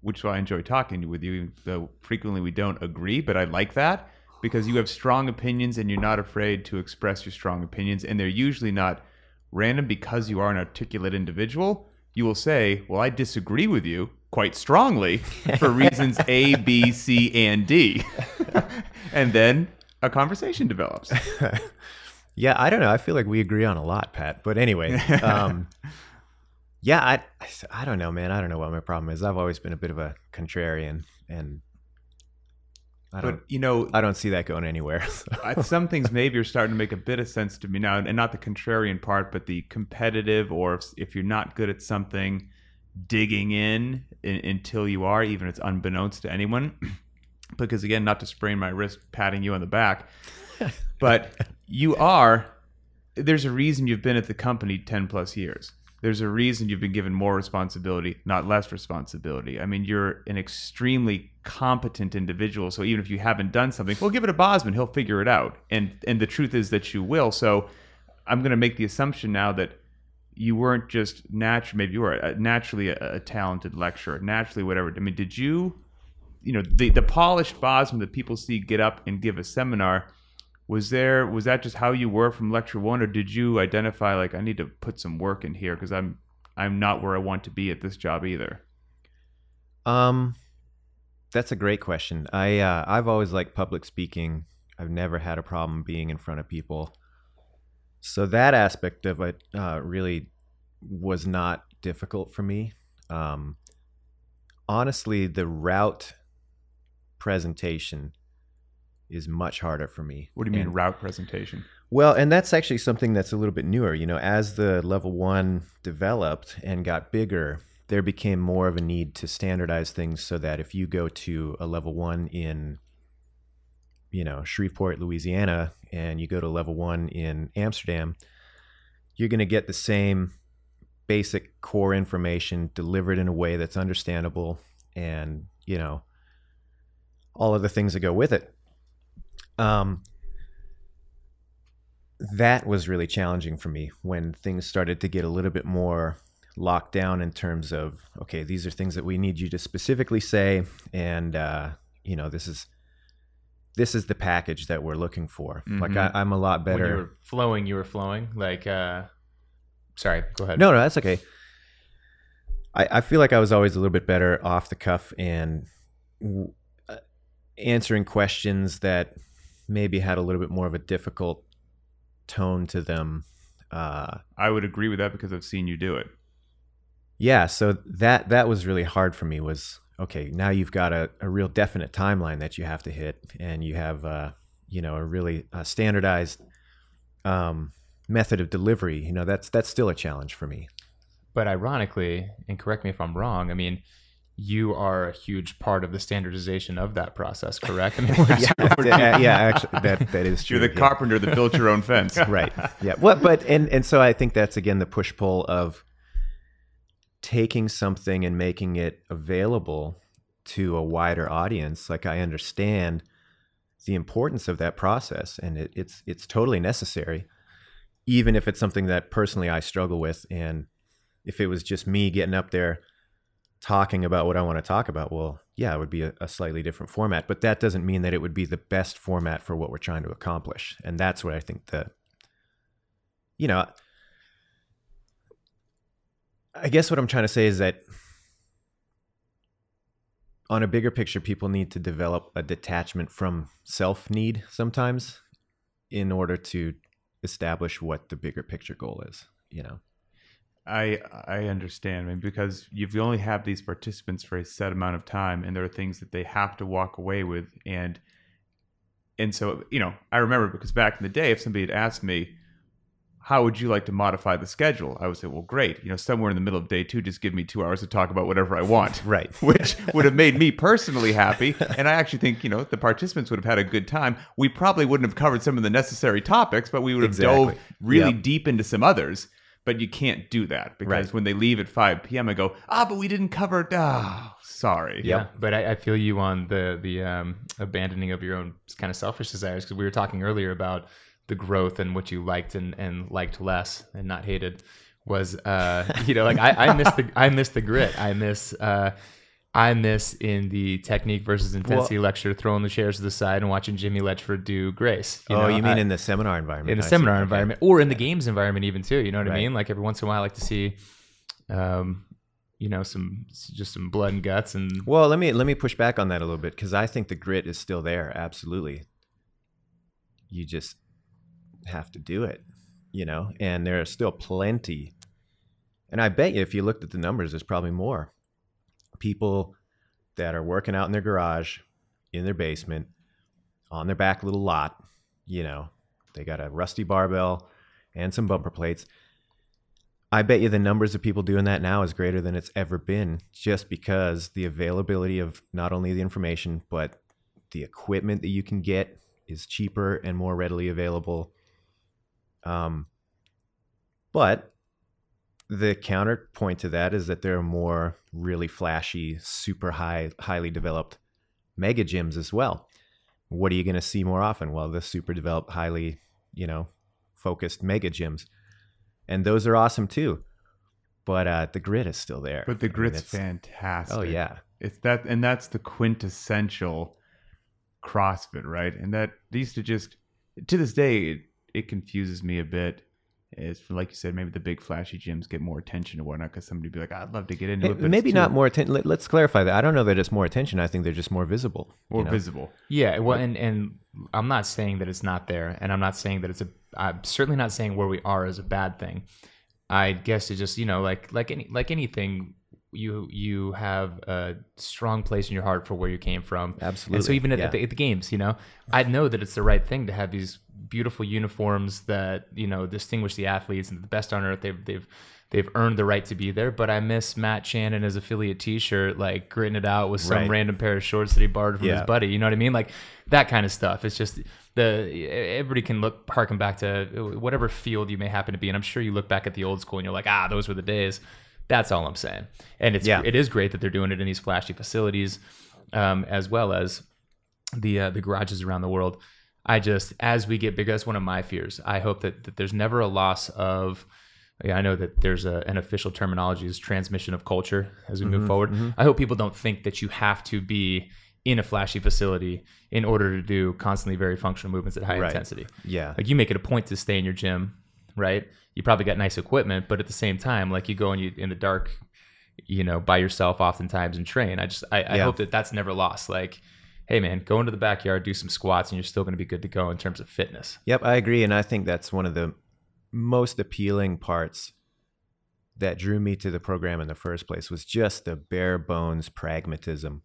which is why I enjoy talking with you. Though frequently we don't agree, but I like that because you have strong opinions and you're not afraid to express your strong opinions, and they're usually not random because you are an articulate individual. You will say, "Well, I disagree with you quite strongly for reasons A, B, C, and D," and then a conversation develops. Yeah, I don't know. I feel like we agree on a lot, Pat. But anyway, um, Yeah, I, I don't know, man. I don't know what my problem is. I've always been a bit of a contrarian, and I But you know, I don't see that going anywhere. so. Some things maybe are starting to make a bit of sense to me now, and not the contrarian part, but the competitive, or if, if you're not good at something, digging in, in until you are, even if it's unbeknownst to anyone. because again, not to sprain my wrist, patting you on the back, but you are. There's a reason you've been at the company ten plus years. There's a reason you've been given more responsibility, not less responsibility. I mean, you're an extremely competent individual. So even if you haven't done something, well, give it to Bozman. He'll figure it out. And and the truth is that you will. So I'm going to make the assumption now that you weren't just natural. Maybe you were uh, naturally a, a talented lecturer, naturally whatever. I mean, did you? You know, the the polished Bozman that people see get up and give a seminar was there was that just how you were from lecture one or did you identify like i need to put some work in here because i'm i'm not where i want to be at this job either Um, that's a great question. I uh, I've always liked public speaking. I've never had a problem being in front of people. So that aspect of it uh, really was not difficult for me. Um, honestly, the route presentation is much harder for me. what do you mean And- route presentation well, and that's actually something that's a little bit newer. You know, as the level one developed and got bigger, there became more of a need to standardize things so that if you go to a level one in, you know, Shreveport, Louisiana, and you go to level one in Amsterdam, you're going to get the same basic core information delivered in a way that's understandable and, you know, all of the things that go with it. Um, that was really challenging for me when things started to get a little bit more locked down in terms of okay these are things that we need you to specifically say and uh, you know this is this is the package that we're looking for like Mhm. I, i'm a lot When you better were flowing, you were flowing. Like, uh, sorry, go ahead. no no that's okay I, I feel like i was always a little bit better off the cuff and w- uh, answering questions that maybe had a little bit more of a difficult tone to them uh, i would agree with that because i've seen you do it yeah so that that was really hard for me was okay now you've got a, a real definite timeline that you have to hit and you have uh, you know a really uh, standardized um, method of delivery you know that's that's still a challenge for me But ironically, and correct me if I'm wrong, I mean, you are a huge part of the standardization of that process, correct? I mean, we're- yeah, yeah actually that that is true you're the yeah. carpenter that built your own fence right yeah what but and and so i think that's again the push pull of taking something and making it available to a wider audience like i understand the importance of that process and it, it's it's totally necessary even if it's something that personally i struggle with and if it was just me getting up there talking about what i want to talk about well yeah it would be a, a slightly different format but that doesn't mean that it would be the best format for what we're trying to accomplish and that's what i think the you know i guess what i'm trying to say is that on a bigger picture people need to develop a detachment from self need sometimes in order to establish what the bigger picture goal is you know? I I understand, man, because you've only have these participants for a set amount of time, and there are things that they have to walk away with, and and so you know, I remember because back in the day, if somebody had asked me, "How would you like to modify the schedule?" I would say, "Well, great, you know, somewhere in the middle of day two, just give me two hours to talk about whatever I want." right which would have made me personally happy. And I actually think, you know, the participants would have had a good time. We probably wouldn't have covered some of the necessary topics, but we would have Exactly. dove really Yep. deep into some others. But you can't do that because Right. when they leave at 5 p.m., I go, ah, but we didn't cover. Ah, sorry. Yeah, but I, I feel you on the the um, abandoning of your own kind of selfish desires because we were talking earlier about the growth and what you liked and, and liked less and not hated was uh you know like I, I miss the I miss the grit I miss uh I miss in the technique versus intensity lecture throwing the chairs to the side and watching Jimmy Letchford do Grace. oh know? you mean I- in the seminar environment in the see. seminar Okay. environment or in the games environment even too you know what i mean like every once in a while i like to see um you know some just some blood and guts and Well, let me let me push back on that a little bit because I think the grit is still there. Absolutely, you just have to do it, you know. And there are still plenty And I bet you if you looked at the numbers, there's probably more people that are working out in their garage, in their basement, on their back little lot. You know, they got a rusty barbell and some bumper plates. I bet you the numbers of people doing that now is greater than it's ever been just because the availability of not only the information, but the equipment that you can get is cheaper and more readily available. Um, but the counterpoint to that is that there are more really flashy, super high, highly developed mega gyms as well. What are you going to see more often? Well, the super developed, highly, you know, focused mega gyms and those are awesome too. But uh, the grit is still there. But the I mean, grit's it's- fantastic. Oh yeah, It's that, and that's the quintessential CrossFit, right? And that used to just, to this day, it, it confuses me a bit. Is like you said, maybe the big flashy gyms get more attention or whatnot because somebody would be like, I'd love to get into Hey, it. but it's maybe too- not more attention. Let, us clarify that. I don't know that it's more attention. I think they're just more visible. you more know? visible. Yeah, well, and and I'm not saying that it's not there, and I'm not saying that it's a. I'm certainly not saying where we are is a bad thing. I guess it's just you know like like any like anything, you you have a strong place in your heart for where you came from. Absolutely. And so even at, yeah. the, at the games, you know, I know that it's the right thing to have these beautiful uniforms that you know distinguish the athletes and the best on earth. They've they've they've earned the right to be there. But I miss Matt Shannon his affiliate T-shirt, like gritting it out with some Right. random pair of shorts that he borrowed from his buddy. You know what I mean? Like that kind of stuff. It's just the everybody can look harken back to whatever field you may happen to be, and I'm sure you look back at the old school and you're like, ah, those were the days. That's all I'm saying. And it's Yeah. it is great that they're doing it in these flashy facilities, um, as well as the uh, the garages around the world. I just as we get bigger, that's one of my fears. I hope that, that there's never a loss of. Yeah, I know that there's a, an official terminology is transmission of culture as we move mm-hmm, forward. Mm-hmm. I hope people don't think that you have to be in a flashy facility in order to do constantly very functional movements at high Right. intensity. yeah, Like you make it a point to stay in your gym, right? You probably got nice equipment, but at the same time, like you go and you in the dark, you know, by yourself oftentimes and train. I just I, I Yeah. hope that that's never lost. Like, hey man, go into the backyard, do some squats, and you're still going to be good to go in terms of fitness. Yep, I agree, and I think that's one of the most appealing parts that drew me to the program in the first place was just the bare bones pragmatism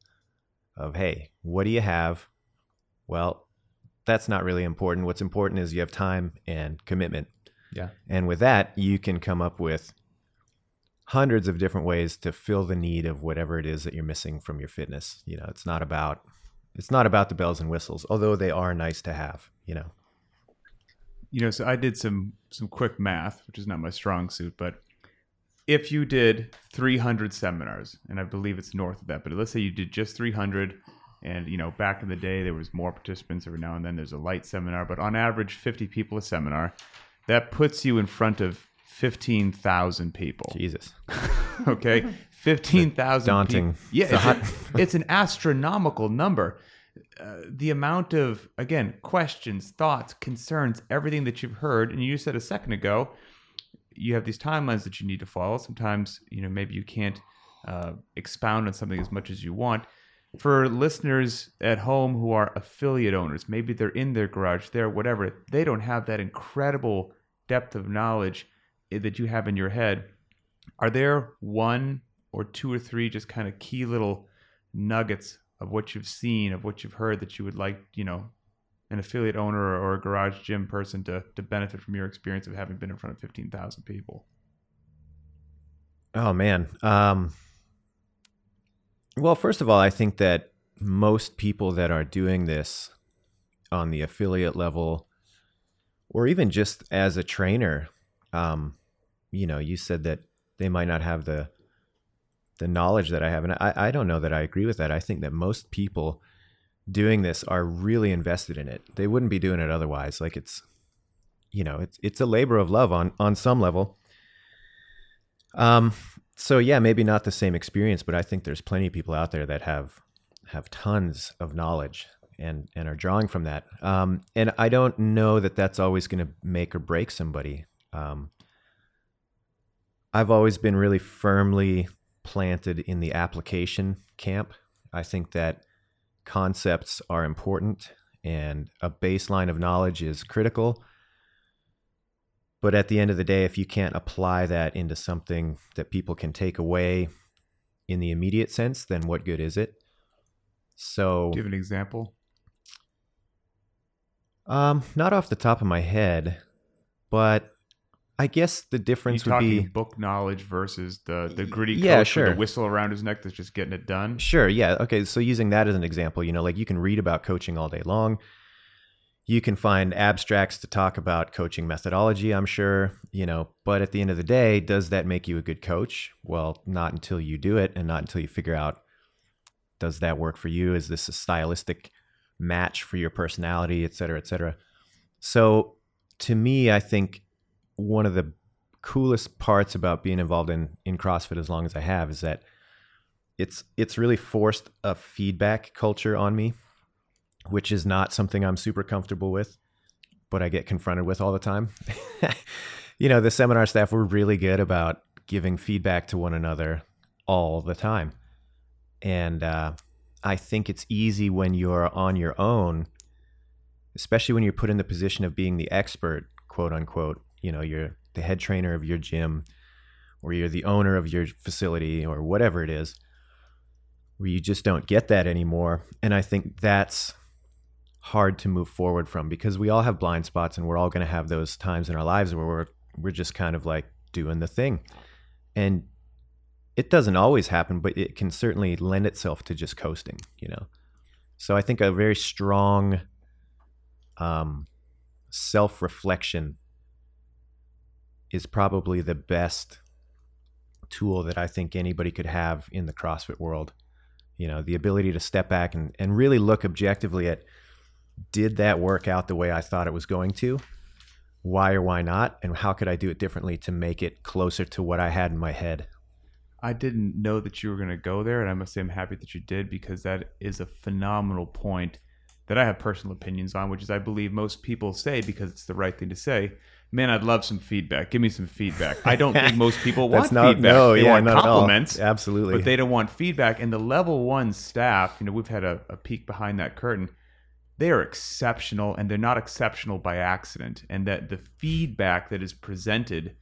of hey, what do you have? Well, that's not really important. What's important is you have time and commitment. Yeah. And with that, you can come up with hundreds of different ways to fill the need of whatever it is that you're missing from your fitness. You know, it's not about it's not about the bells and whistles, although they are nice to have, you know. You know, so I did some some quick math, which is not my strong suit, but if you did 300 seminars, and I believe it's north of that, but let's say you did just 300, and you know, back in the day there was more participants every now and then. There's a light seminar, but on average, 50 people a seminar. That puts you in front of 15,000 people. Jesus. Okay, 15,000 daunting Yeah, it's, a- it's an astronomical number. Uh, the amount of again questions, thoughts, concerns, everything that you've heard, and you said a second ago, you have these timelines that you need to follow. Sometimes you know maybe you can't uh, expound on something as much as you want. For listeners at home who are affiliate owners, maybe they're in their garage, there, whatever, they don't have that incredible depth of knowledge eh, that you have in your head. Are there one or two or three just kind of key little nuggets of what you've seen, of what you've heard that you would like, you know, an affiliate owner or, a garage gym person to to benefit from your experience of having been in front of fifteen thousand people? Oh man. Um, well, first of all, I think that most people that are doing this on the affiliate level, or even just as a trainer, um, you know, you said that they might not have the the knowledge that I have, and I, I don't know that I agree with that. I think that most people doing this are really invested in it. They wouldn't be doing it otherwise. Like it's, you know, it's it's a labor of love on on some level. Um, so yeah, maybe not the same experience, but I think there's plenty of people out there that have have tons of knowledge and and are drawing from that. Um, and I don't know that that's always going to make or break somebody. Um, I've always been really firmly planted in the application camp. I think that concepts are important and a baseline of knowledge is critical. But at the end of the day, if you can't apply that into something that people can take away in the immediate sense, then what good is it? So, Do you have an example? um, not off the top of my head, but I guess the difference would talking be book knowledge versus the the gritty Yeah, coach with sure. the whistle around his neck that's just getting it done? Sure. Yeah. Okay. So using that as an example, you know, like you can read about coaching all day long. You can find abstracts to talk about coaching methodology, I'm sure, you know, but at the end of the day, does that make you a good coach? Well, not until you do it and not until you figure out does that work for you? Is this a stylistic match for your personality, et cetera, et cetera. So to me, I think one of the coolest parts about being involved in, in CrossFit as long as I have is that it's it's really forced a feedback culture on me, which is not something I'm super comfortable with, but I get confronted with all the time. you know, the seminar staff were really good about giving feedback to one another all the time. And uh, I think it's easy when you're on your own, especially when you're put in the position of being the expert, quote unquote. You know, you're the head trainer of your gym, or you're the owner of your facility, or whatever it is, where you just don't get that anymore. And I think that's hard to move forward from because we all have blind spots and we're all going to have those times in our lives where we're we're just kind of like doing the thing. And it doesn't always happen, but it can certainly lend itself to just coasting, you know. So I think a very strong um, self-reflection is probably the best tool that I think anybody could have in the CrossFit world. You know, the ability to step back and, and really look objectively at did that work out the way I thought it was going to? Why or why not? And how could I do it differently to make it closer to what I had in my head? I didn't know that you were going to go there, and I must say I'm happy that you did because that is a phenomenal point that I have personal opinions on, which is I believe most people say because it's the right thing to say. Man, I'd love some feedback. Give me some feedback. I don't think most people want That's not feedback. no, they yeah, want not at all. compliments, Absolutely. but they don't want feedback. And the level one staff, you know, we've had a, a peek behind that curtain. They are exceptional, and they're not exceptional by accident. And that the feedback that is presented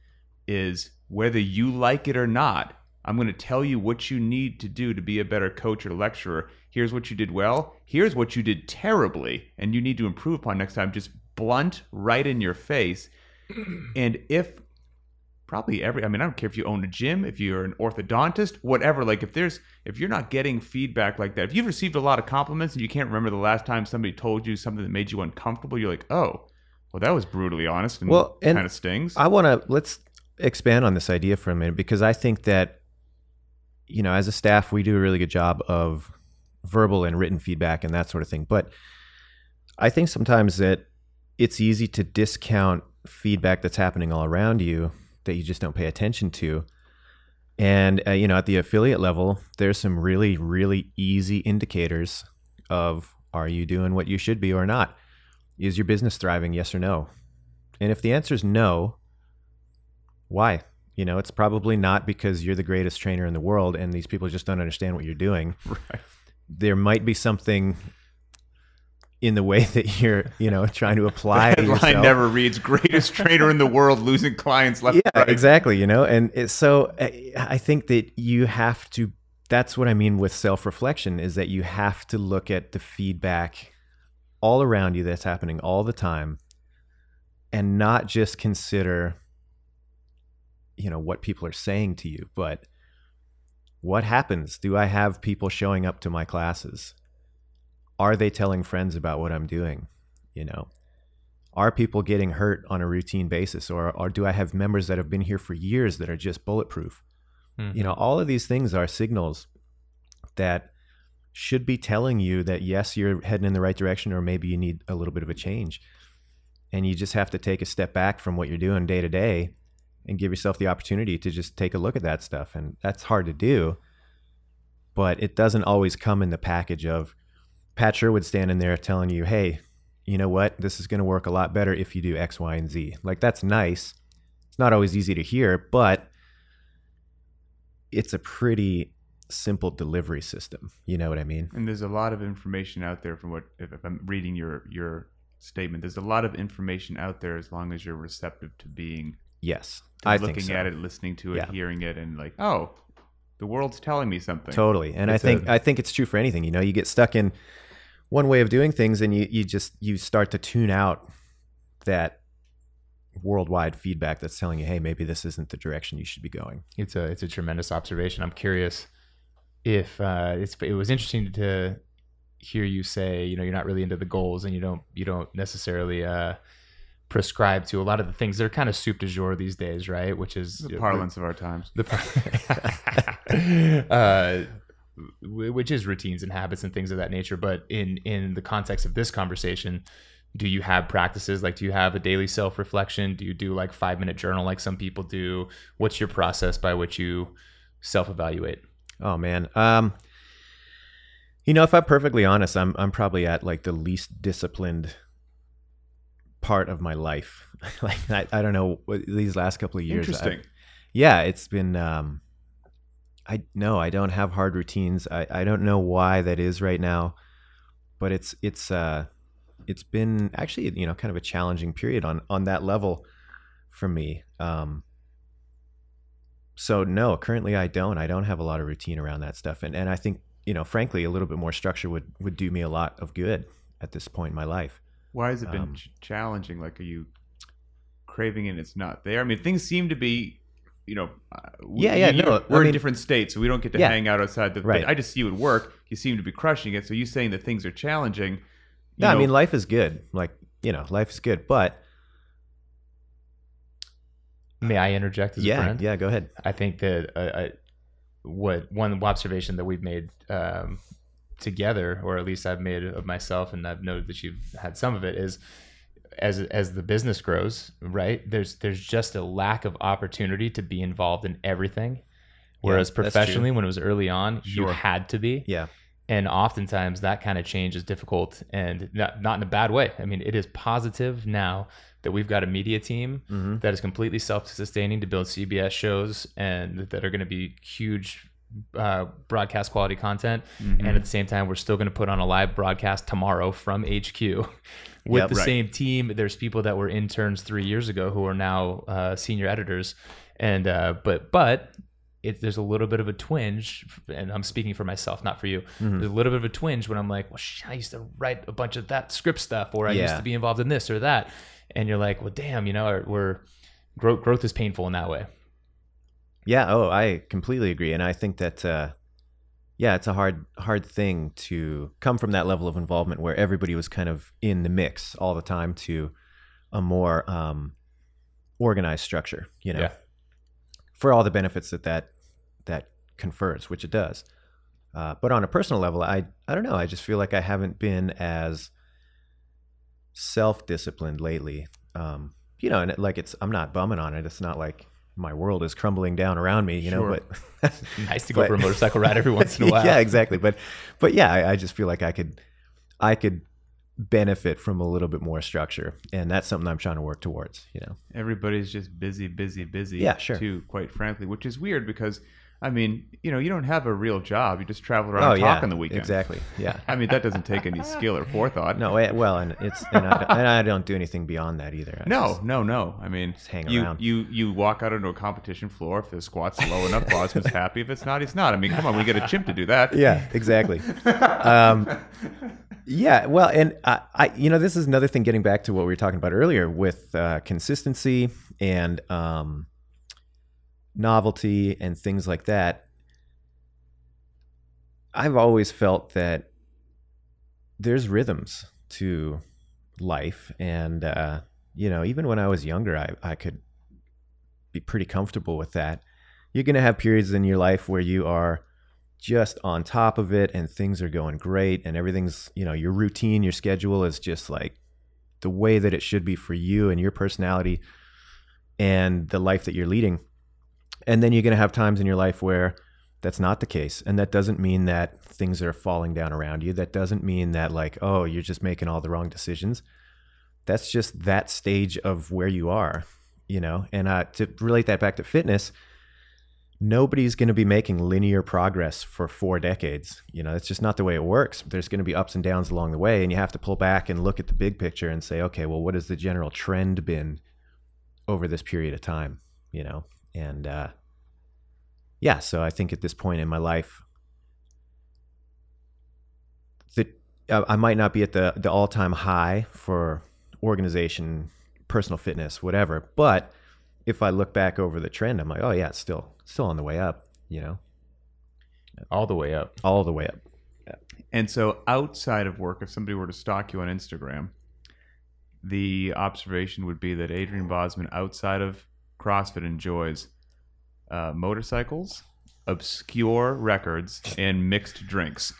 is whether you like it or not. I'm going to tell you what you need to do to be a better coach or lecturer. Here's what you did well. Here's what you did terribly, and you need to improve upon next time. Just blunt, right in your face. And if probably every, I mean, I don't care if you own a gym, if you're an orthodontist, whatever. Like if there's, if you're not getting feedback like that, if you've received a lot of compliments and you can't remember the last time somebody told you something that made you uncomfortable, you're like, oh, well, that was brutally honest and, Well, and kind of stings. I want to let's expand on this idea for a minute because I think that you know, as a staff, we do a really good job of verbal and written feedback and that sort of thing. But I think sometimes that it's easy to discount feedback that's happening all around you that you just don't pay attention to. And uh, you know, at the affiliate level, there's some really, really easy indicators of are you doing what you should be or not? Is your business thriving? Yes or no? And if the answer is no, why? You know, it's probably not because you're the greatest trainer in the world and these people just don't understand what you're doing. right. There might be something in the way that you're, you know, trying to apply The headline yourself. never reads "Greatest trainer in the world losing clients left." yeah, and right. exactly. You know, and it's so I, I think that you have to. That's what I mean with self-reflection is that you have to look at the feedback all around you that's happening all the time, and not just consider, you know, what people are saying to you, but what happens? Do I have people showing up to my classes? Are they telling friends about what I'm doing? You know, are people getting hurt on a routine basis or, or do i have members that have been here for years that are just bulletproof? Hmm. You know all of these things are signals that should be telling you that yes you're heading in the right direction or maybe you need a little bit of a change. And you just have to take a step back from what you're doing day to day and give yourself the opportunity to just take a look at that stuff. And that's hard to do but it doesn't always come in the package of pat sherwood standing there telling you hey you know what, this is going to work a lot better if you do X, Y, and Z. Like, that's nice. It's not always easy to hear, but it's a pretty simple delivery system. You know what I mean? And there's a lot of information out there from what if, if I'm reading your your statement. There's a lot of information out there as long as you're receptive to being Yes, to I looking think so. at it, listening to it, Yeah. hearing it, and like, oh, the world's telling me something. Totally. And I think a- I think it's true for anything. You know, you get stuck in one way of doing things and you, you just you start to tune out that worldwide feedback that's telling you, hey, maybe this isn't the direction you should be going. It's a it's a tremendous observation. I'm curious if uh, it's it was interesting to hear you say you know you're not really into the goals and you don't you don't necessarily uh, prescribe to a lot of the things that are kind of soup du jour these days, right? Which is the parlance of our times. the par- uh, w- which is routines and habits and things of that nature. But in in the context of this conversation, do you have practices like do you have a daily self reflection? Do you do like five minute journal like some people do? What's your process by which you self evaluate? Oh man. Um you know, if I'm perfectly honest, I'm I'm probably at like the least disciplined part of my life. like I, I don't know these last couple of years. I- Interesting. yeah, it's been um I no, I don't have hard routines. I, I don't know why that is right now, but it's it's uh it's been actually, you know, kind of a challenging period on on that level for me. Um so no, currently I don't. I don't have a lot of routine around that stuff. And and I think, you know, frankly, a little bit more structure would would do me a lot of good at this point in my life. Why has it been Um, challenging? Like, are you craving it and it's not there? I mean, things seem to be, you know, uh, we- Yeah, yeah, you- no, we're I in mean- different states, so we don't get to Yeah. hang out outside. The, Right. I just see you at work. You seem to be crushing it. So you saying that things are challenging? you No, I mean life is good. Like, you know, life is good. But May I interject as a yeah, friend? yeah, go ahead. I think that uh, I, what one observation that we've made um, together, or at least I've made of myself, and I've noted that you've had some of it, is as as the business grows, right? There's there's just a lack of opportunity to be involved in everything. Whereas true. professionally, when it was early on, you had to be, Yeah. and oftentimes that kind of change is difficult, and not not in a bad way. I mean, it is positive now that we've got a media team hmm that is completely self-sustaining to build CBS shows and that are going to be huge uh, broadcast quality content. mhm. And at the same time, we're still going to put on a live broadcast tomorrow from HQ with Yep. the Right. same team. There's people that were interns three years ago who are now uh, senior editors, and uh, but but. It, there's a little bit of a twinge, and I'm speaking for myself, not for you. Mhm. There's a little bit of a twinge when I'm like, well, sh- I used to write a bunch of that script stuff, or I used to be involved in this or that, and you're like, well, damn, you know, we're growth growth is painful in that way. Yeah. Oh, I completely agree, and I think that uh, yeah, it's a hard hard thing to come from that level of involvement where everybody was kind of in the mix all the time to a more um, organized structure. You know, Yeah. for all the benefits that that that confers, which it does. Uh, but on a personal level, I I don't know. I just feel like I haven't been as self disciplined lately. Um, you know, and it, like it's I'm not bumming on it. It's not like my world is crumbling down around me. You know, Sure. but Nice to go But- for a motorcycle ride every once in a while. yeah, exactly. But but yeah, I, I just feel like I could I could benefit from a little bit more structure, and that's something I'm trying to work towards. You know, everybody's just busy, busy, busy. Yeah, sure. Too, quite frankly, which is weird because, I mean, you know, you don't have a real job. You just travel around oh and yeah, talk on the weekend. exactly. Yeah. I mean, that doesn't take any skill or forethought. No, eh, well, and it's and I, don't- and I don't do anything beyond that either. I No, just- no, no. I mean, just hang you, around. you you walk out onto a competition floor. If the squat's low enough, Bozman's happy. If it's not, he's not. I mean, come on, we get a chimp to do that. yeah, exactly. um, yeah, well, and I, I, you know, this is another thing. Getting back to what we were talking about earlier with uh, consistency and um, novelty and things like that. I've always felt that there's rhythms to life, and uh, you know, even when I was younger, I, I could be pretty comfortable with that. You're gonna have periods in your life where you are just on top of it and things are going great and everything's you know your routine your schedule is just like the way that it should be for you and your personality and the life that you're leading and then you're going to have times in your life where that's not the case and that doesn't mean that things are falling down around you that doesn't mean that like oh you're just making all the wrong decisions that's just that stage of where you are you know and uh, to relate that back to fitness nobody's going to be making linear progress for four decades. You know, it's just not the way it works. There's going to be ups and downs along the way, and you have to pull back and look at the big picture and say, okay, well, what has the general trend been over this period of time? You know, and uh, yeah, so I think at this point in my life, that uh, I might not be at the the all time high for organization, personal fitness, whatever, but if I look back over the trend, I'm like, oh yeah, it's still still on the way up. You know, All the way up. all the way up. And so, outside of work, if somebody were to stalk you on Instagram, the observation would be that Adrian Bozman, outside of CrossFit, enjoys uh, motorcycles, obscure records, and mixed drinks.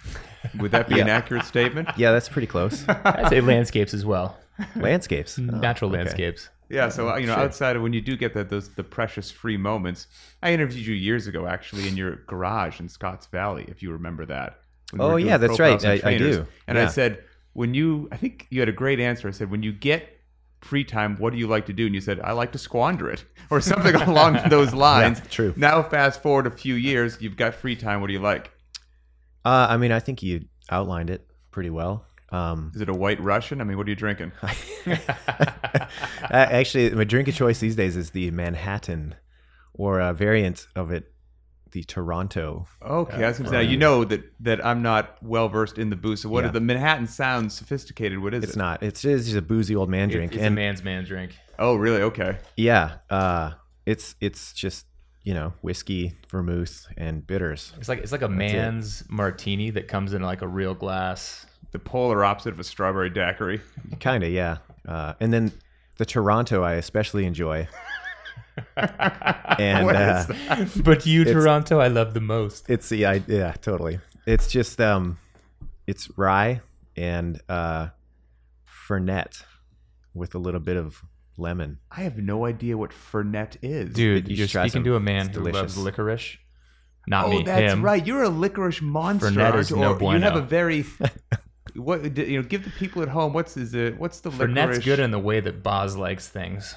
Would that be an accurate statement? Yeah, that's pretty close. I'd say landscapes as well. Landscapes, Oh, Natural okay. landscapes. Yeah, so you know, Sure. outside of when you do get that those the precious free moments, I interviewed you years ago actually in your garage in Scotts Valley, if you remember that. when we Oh, yeah, that's right. I- I do. And I said, when you, I think you had a great answer. I said, when you get free time, what do you like to do? And you said, I like to squander it, or something along those lines. true. Now, fast forward a few years, you've got free time. What do you like? Uh, I mean, I think you outlined it pretty well. Um, Is it a White Russian? I mean, what are you drinking? actually, my drink of choice these days is the Manhattan, or a variant of it, the Toronto. Okay, I was gonna say, you know that that I'm not well versed in the booze. So, what Yeah. are the Manhattan sounds sophisticated? What is It's it? It's not. It's just, a boozy old man drink, It's a man's man drink. Oh, really? Okay. yeah, uh, it's it's just you know whiskey, vermouth, and bitters. It's like it's like a man's martini that comes in like a real glass. The polar opposite of a strawberry daiquiri. Kind of, yeah. Uh, and then the Toronto, I especially enjoy. and What uh, is that? But you, Toronto, I love the most. it's the I, yeah, totally. It's just um, it's rye and uh, fernet with a little bit of lemon. I have no idea what Fernet is. Dude, You you're should speaking some. to a man It's who loves delicious. licorice. Not oh, me, that's him. right. You're a licorice monster. Fernet is you? no Or You have a very what you know. Give the people at home what's is it? What's the Fernet's licorice? good in the way that Boz likes things.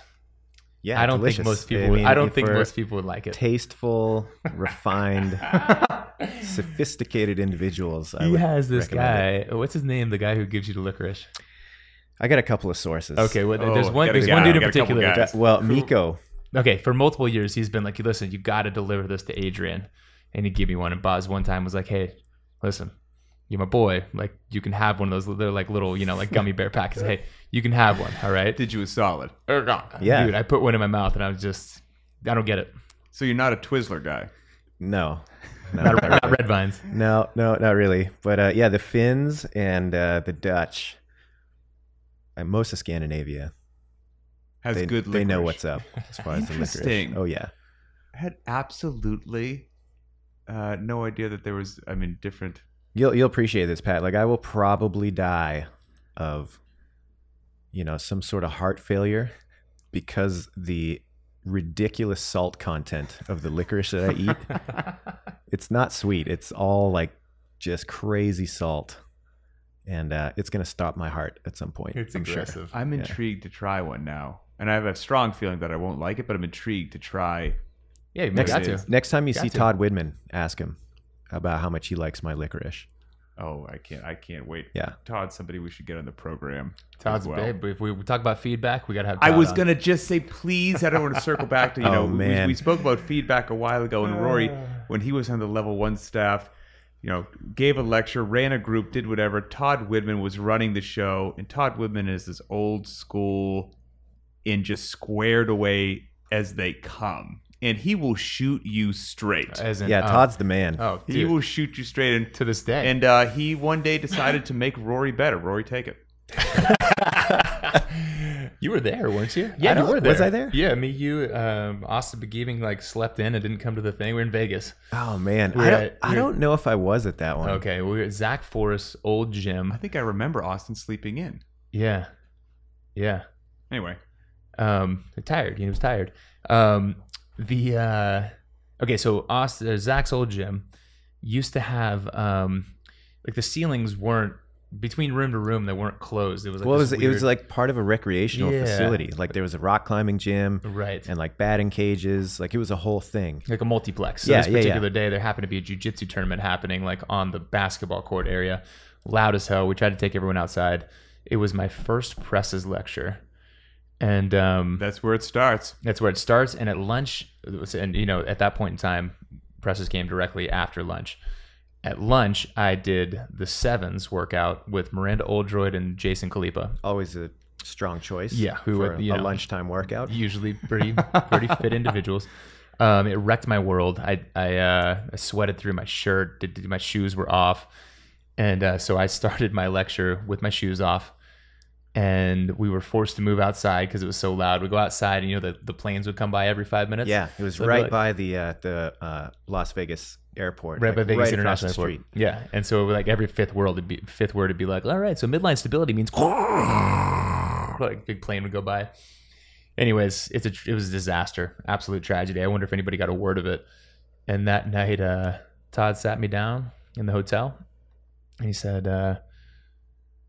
Yeah, I don't delicious. think most people. I would, mean, I don't think most people would like it. tasteful, refined, sophisticated individuals. I he has this recommend it. guy. What's his name? The guy who gives you the licorice. I got a couple of sources. Okay, well, Oh, there's one. There's guy, one dude in got a couple particular. guys. Well, Miko. Okay, for multiple years, he's been like, "Listen, you got to deliver this to Adrian," and he gave me one. And Boz one time was like, "Hey, listen, you're my boy. Like, you can have one of those. They're like little, you know, like gummy bear packets. Hey, you can have one. All right." Did you a solid? Yeah. dude, I put one in my mouth, and I was just, I don't get it. So you're not a Twizzler guy. No. No, Not, not red vines. no, no, not really. But uh, yeah, the Finns and uh, the Dutch, and most of Scandinavia, Has they, good. they know what's up as far as the licorice. Interesting. Oh yeah. I had absolutely uh, no idea that there was. I mean, different. You'll you'll appreciate this, Pat. Like I will probably die of, you know, some sort of heart failure because the ridiculous salt content of the licorice that I eat. it's not sweet. It's all like just crazy salt, and uh, it's gonna stop my heart at some point. It's I'm sure. aggressive. I'm intrigued to try one now, and I have a strong feeling that I won't like it, but I'm intrigued to try. Yeah, you Next, got to. next time you Got see to. Todd Widman, ask him about how much he likes my licorice. Oh, I can't! I can't wait. Yeah. Todd's somebody we should get on the program. Todd's as well. babe. If we talk about feedback, we gotta have. I was on. gonna just say, please. I don't want to circle back to you Oh, know. we, man. we spoke about feedback a while ago, and Rory, ah. when he was on the level one staff, you know, gave a lecture, ran a group, did whatever. Todd Widman was running the show, and Todd Widman is this old school, and just squared away as they come, and he will shoot you straight. As in, Yeah, oh, Todd's the man. Oh, he will shoot you straight, and to this day. and uh, he one day decided to make Rory better. Rory, take it. you were there, weren't you? Yeah, you were there. was I there? Yeah, me, you, um, Austin Begiving like slept in and didn't come to the thing. We are in Vegas. Oh man, We're I don't, at- I don't know if I was at that one. Okay, we were at Zach Forrest's old gym. I think I remember Austin sleeping in. Yeah, yeah. Anyway, Um, tired. He was tired. Um, the uh, okay, so Austin, uh, Zach's old gym used to have um, like the ceilings weren't between room to room they weren't closed. It was like well, it was, it was like part of a recreational Yeah. facility. Like there was a rock climbing gym right. and like batting cages. Like it was a whole thing. like a multiplex. So Yeah, this yeah, yeah. particular day, there happened to be a jujitsu tournament happening like on the basketball court area, loud as hell. We tried to take everyone outside. It was my first presses lecture, and um, That's where it starts. that's where it starts. And at lunch, and you know, at that point in time, presses came directly after lunch. At lunch, I did the sevens workout with Miranda Oldroyd and Jason Kalipa. Always a strong choice. Yeah, who for would, you a know, lunchtime workout. usually pretty pretty fit individuals. Um, it wrecked my world. I I, uh, I sweated through my shirt. Did, did- my shoes were off, and uh, so I started my lecture with my shoes off. And we were forced to move outside because it was so loud. We go outside, and you know the, the planes would come by every five minutes. Yeah, it was So right like- by the uh, the uh, Las Vegas airport. right like, by Vegas right International Airport. street. Yeah, and so like every fifth word would be fifth word would be like, all right, so midline stability means like big plane would go by. Anyways, it's a it was a disaster, absolute tragedy. I wonder if anybody got a word of it. And that night, uh, Todd sat me down in the hotel, and he said, uh,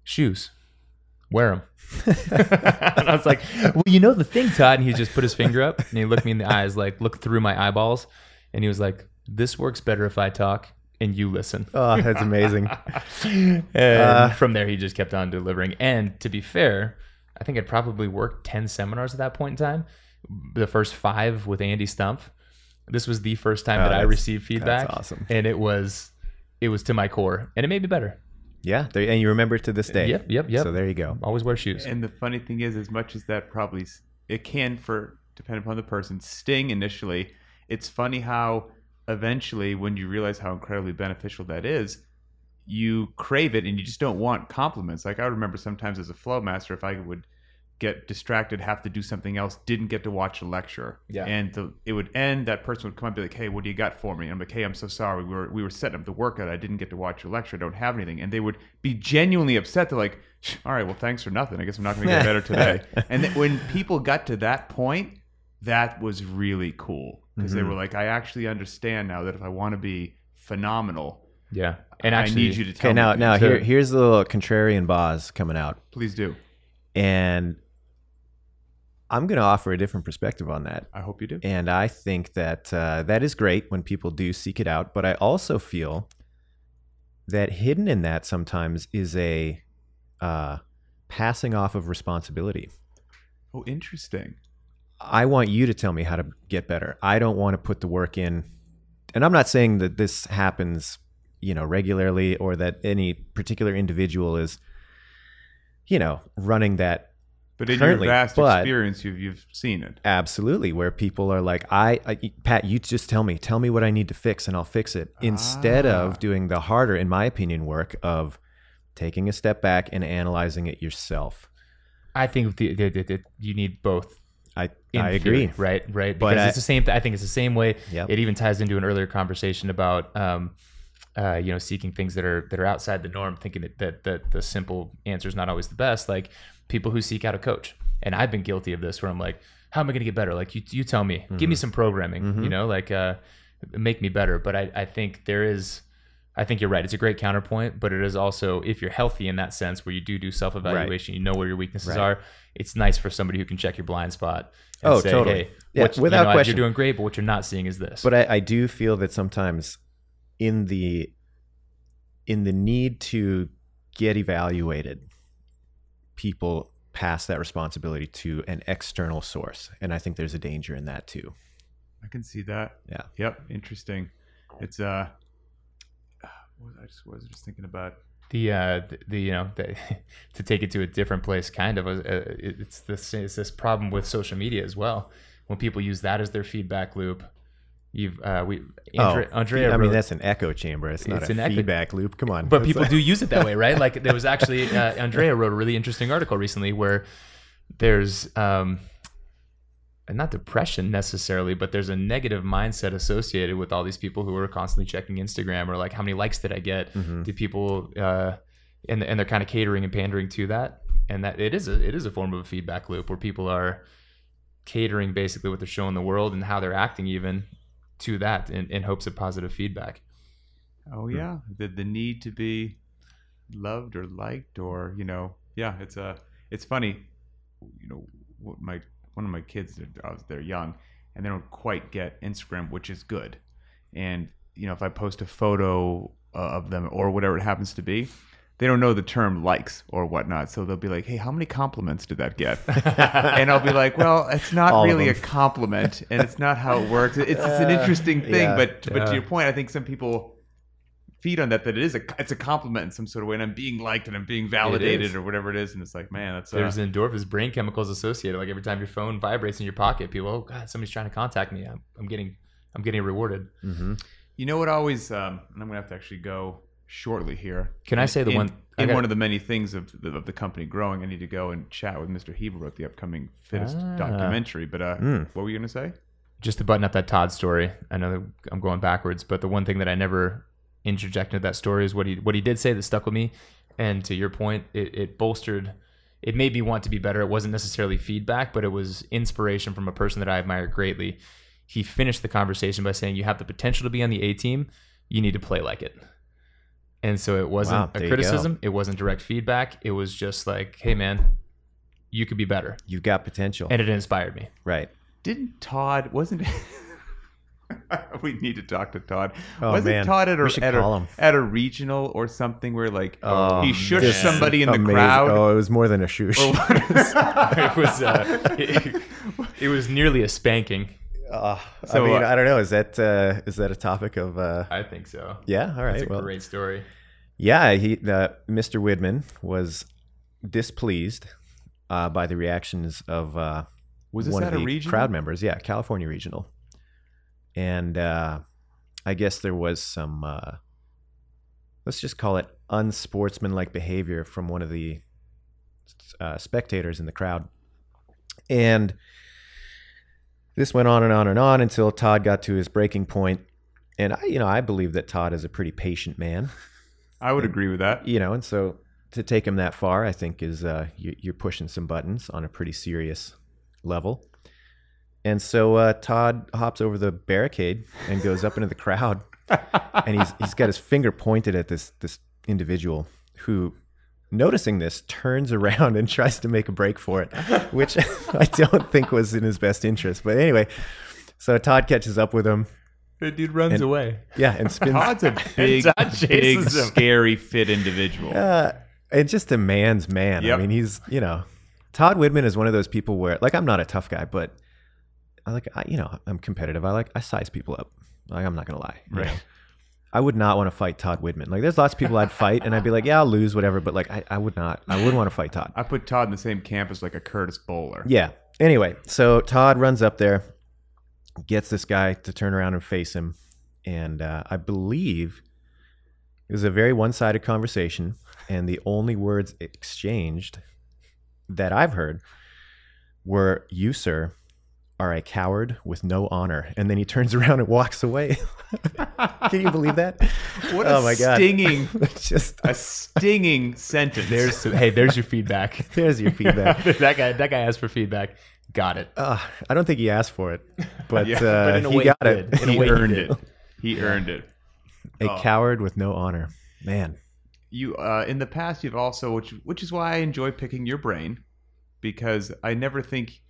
"Shoes, wear them." and I was like, "Well, you know the thing, Todd." And he just put his finger up and he looked me in the eyes, like looked through my eyeballs, and he was like, "This works better if I talk and you listen." Oh, that's amazing. and Uh, from there, he just kept on delivering. And to be fair, I think I'd probably worked 10 seminars at that point in time. The first five with Andy Stumpf. This was the first time Oh, that I received feedback. that's awesome. And it was it was to my core. And it made me better. Yeah, there, and you remember it to this day. Yep, yep, yep. So there you go. Always wear shoes. And the funny thing is, as much as that probably it can for depending upon the person sting initially, it's funny how eventually when you realize how incredibly beneficial that is, you crave it and you just don't want compliments. Like I remember sometimes as a flow master, if I would get distracted, have to do something else, didn't get to watch a lecture, Yeah. and the, it would end. That person would come up and be like, "Hey, what do you got for me?" And I'm like, "Hey, I'm so sorry. We were we were setting up the workout. I didn't get to watch your lecture. I don't have anything." And they would be genuinely upset. They're like, "All right, well, thanks for nothing. I guess I'm not going to get better today." and when people got to that point, that was really cool because they Mhm. were like, "I actually understand now that if I want to be phenomenal, yeah. And actually, I need you to tell Okay, now me." now So- here here's the little contrarian boss coming out, Please do. and I'm going to offer a different perspective on that. I hope you do. And I think that uh, that is great when people do seek it out. But I also feel that hidden in that sometimes is a uh, passing off of responsibility. Oh, interesting. I want you to tell me how to get better. I don't want to put the work in. And I'm not saying that this happens, you know, regularly or that any particular individual is, you know, running that But in your vast but- experience, you've you've seen it. Absolutely, where people are like, I, I, Pat, you just tell me, tell me what I need to fix, and I'll fix it. Instead Ah. of doing the harder, in my opinion, work of taking a step back and analyzing it yourself. I think the, the, the, the- you need both. I, in I theory, agree. right? Right. But Because I- it's the same. I think it's the same way. Yep. It even ties into an earlier conversation about, um, uh, you know, seeking things that are that are outside the norm, thinking that, that that the simple answer is not always the best. Like people who seek out a coach, and I've been guilty of this, where I'm like, how am I going to get better? Like you, you tell me, give me some programming, Mhm. you know, like uh, make me better. But I, I think there is. I think you're right. It's a great counterpoint, but it is also if you're healthy in that sense, where you do do self evaluation, you know where your weaknesses Right. are. It's nice for somebody who can check your blind spot. And Oh, say, totally. Hey, Yeah, what- you without know, question. You're doing great, but what you're not seeing is this. But I, I do feel that sometimes in the in the need to get evaluated, people pass that responsibility to an external source, and I think there's a danger in that too. I can see that. Yeah. Yep. Interesting. It's uh. What was I just what was I just thinking about? the uh the, the you know the, to take it to a different place kind of uh, it's this it's this problem with social media as well when people use that as their feedback loop you've uh we Andre, oh, andrea I mean that's an echo chamber. It's not It's a an echo- feedback loop. Come on, but people like- do use it that way right like there was actually uh, andrea wrote a really interesting article recently where there's um not depression necessarily but there's a negative mindset associated with all these people who are constantly checking instagram or like how many likes did i get Mhm. do people uh and and they're kind of catering and pandering to that and that it is a it is a form of a feedback loop where people are catering basically what they're showing the world and how they're acting even to that in, in hopes of positive feedback. Oh hmm. yeah, the the need to be loved or liked or you know yeah it's a it's funny you know what my one of my kids uh, they're, they're young and they don't quite get Instagram which is good. And you know if I post a photo uh, of them or whatever it happens to be they don't know the term likes or whatnot so they'll be like hey how many compliments did that get and I'll be like well it's not All really a compliment and it's not how it works it's, it's an interesting thing yeah, but but to your point I think some people feed on that that it is a it's a compliment in some sort of way and I'm being liked and I'm being validated or whatever it is and it's like man that's uh, There's endorphins, brain chemicals associated. Like every time your phone vibrates in your pocket, people, oh god, somebody's trying to contact me. I'm, I'm getting, I'm getting rewarded. hmm you know what always um and I'm gonna have to actually go shortly here Can I say the in, one? I in got- one of the many things of the, of the company growing I need to go and chat with Mr. Heber about the upcoming fittest Ah. documentary but uh Mm. what were you gonna say just to button up that Todd story. I know that I'm going backwards, but the one thing that I never interjected into that story is what he what he did say that stuck with me. And to your point, it, it bolstered. It made me want to be better. It wasn't necessarily feedback, but it was inspiration from a person that I admire greatly. He finished the conversation by saying, "You have the potential to be on the A team. You need to play like it." And so it wasn't Wow, a criticism. It wasn't direct feedback. It was just like, "Hey, man, you could be better," You've got potential. and it inspired me. right. didn't Todd wasn't we need to talk to Todd. Oh, wasn't man. Todd at a, at, a, at a regional or something where like Oh, he shushed this is somebody in the amazing. crowd? Oh, it was more than a shush. Or what is- it was uh, it, it was nearly a spanking. Uh, So, I mean, uh, I don't know. Is that uh, is that a topic of? Uh, I think so. yeah. All right. That's a well, great story. yeah. He, uh, Mr. Widman was displeased uh, by the reactions of uh, Was this one at of a the regional? crowd members. Yeah, California regional, and uh, I guess there was some. Uh, let's just call it unsportsmanlike behavior from one of the uh, spectators in the crowd, and this went on and on and on until Todd got to his breaking point. And I, you know, I believe that Todd is a pretty patient man I would agree with that. you know, and so to take him that far, I think is uh, you, you're pushing some buttons on a pretty serious level. And so uh, Todd hops over the barricade and goes up into the crowd, and he's he's got his finger pointed at this this individual who, noticing this, turns around and tries to make a break for it, which I don't think was in his best interest. But anyway, so Todd catches up with him, The dude runs And- away. yeah, and spins. Todd's a big, Todd big, chases him. scary, fit individual. Uh, and just a man's man. Yep. I mean, he's you know, Todd Widman is one of those people where like I'm not a tough guy, but I like I, you know I'm competitive. I like I size people up. Like I'm not gonna lie. you Right. know. I would not want to fight Todd Widman. Like there's lots of people I'd fight, and I'd be like, yeah, I'll lose, whatever. But like I, I would not. I wouldn't want to fight Todd. I put Todd in the same camp as like a Curtis Bowler. Yeah. Anyway, so Todd runs up there, gets this guy to turn around and face him, and uh, I believe it was a very one-sided conversation, and the only words exchanged that I've heard were "You, sir, are a coward with no honor," and then he turns around and walks away. Can you believe that? What a oh my god! stinging, It's just a stinging sentence. There's hey, there's your feedback. there's your feedback. that guy, that guy asked for feedback. Got it. Uh, I don't think he asked for it, but, Yeah, uh, but in a he way got he it. In a he way he earned did. it. He earned it. A Oh. coward with no honor. Man. you uh, in the past you've also which which is why I enjoy picking your brain because I never think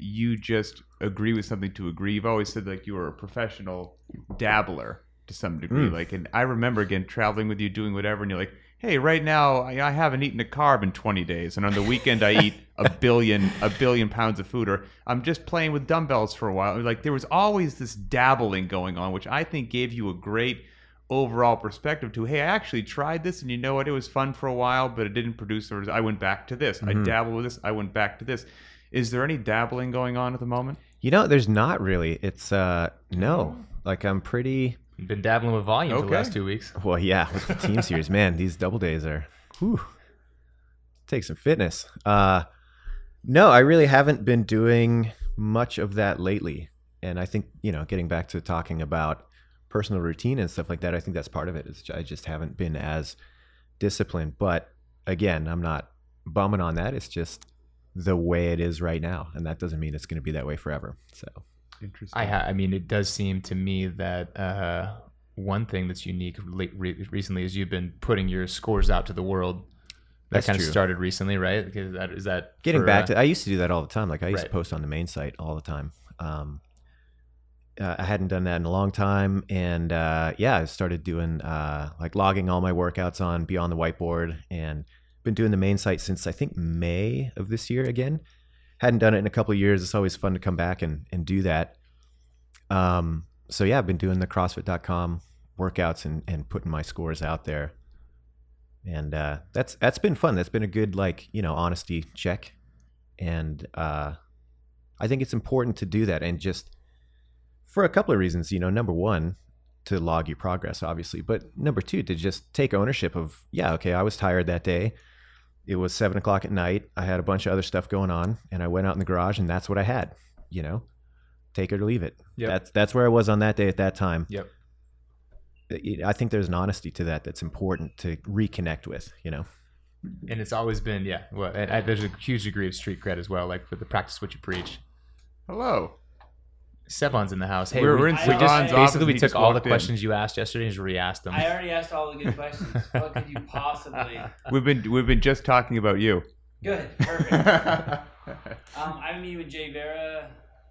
you just agree with something to agree. You've always said like you were a professional dabbler to some degree. Mm. Like, and I remember again traveling with you, doing whatever, and you're like, "Hey, right now I, I haven't eaten a carb in 20 days, and on the weekend I eat a billion a billion pounds of food, or I'm just playing with dumbbells for a while." Like there was always this dabbling going on, which I think gave you a great overall perspective to hey i actually tried this and you know what it was fun for a while but it didn't produce the res- i went back to this i Mhm. dabbled with this i went back to this is there any dabbling going on at the moment You know, there's not really. It's uh no. Like I'm pretty You've been dabbling with volume for the last two weeks. well, yeah, with the team series, man, these double days are whew. Take some fitness. Uh no, I really haven't been doing much of that lately. And I think, you know, getting back to talking about personal routine and stuff like that, I think that's part of it. Is I just haven't been as disciplined. But again, I'm not bumming on that. It's just the way it is right now. And that doesn't mean it's going to be that way forever. So interesting I ha- I mean, it does seem to me that uh, one thing that's unique re- recently is you've been putting your scores out to the world. That That's kind of started recently, right? Is that, is that Getting for, back uh, to, I used to do that all the time. Like I used Right. to post on the main site all the time. Um, uh, I hadn't done that in a long time, and uh, yeah, I started doing uh, like logging all my workouts on Beyond the Whiteboard, and been doing the main site since I think May of this year. Again, hadn't done it in a couple of years. It's always fun to come back and and do that. Um, so yeah, I've been doing the CrossFit.com workouts and and putting my scores out there, and uh, that's that's been fun. That's been a good like you know honesty check, and uh, I think it's important to do that and just for a couple of reasons. You know, number one, to log your progress, obviously, but number two, to just take ownership of yeah, okay, I was tired that day. It was seven o'clock at night. I had a bunch of other stuff going on, and I went out in the garage, and that's what I had. You know, take it or leave it. Yep. That's that's where I was on that day at that time. Yep. I think there's an honesty to that that's important to reconnect with. You know. and it's always been yeah. Well, and I, there's a huge degree of street cred as well, like with the practice what you preach. Hello. Sevan's in the house. Hey, We're- we, we're in we Sevan's just office basically we took all the walked in. questions you asked yesterday and just re-asked them. I already asked all the good questions. What could you possibly? We've been we've been just talking about you. Good, perfect. Um, I'm meeting with Jay Vera.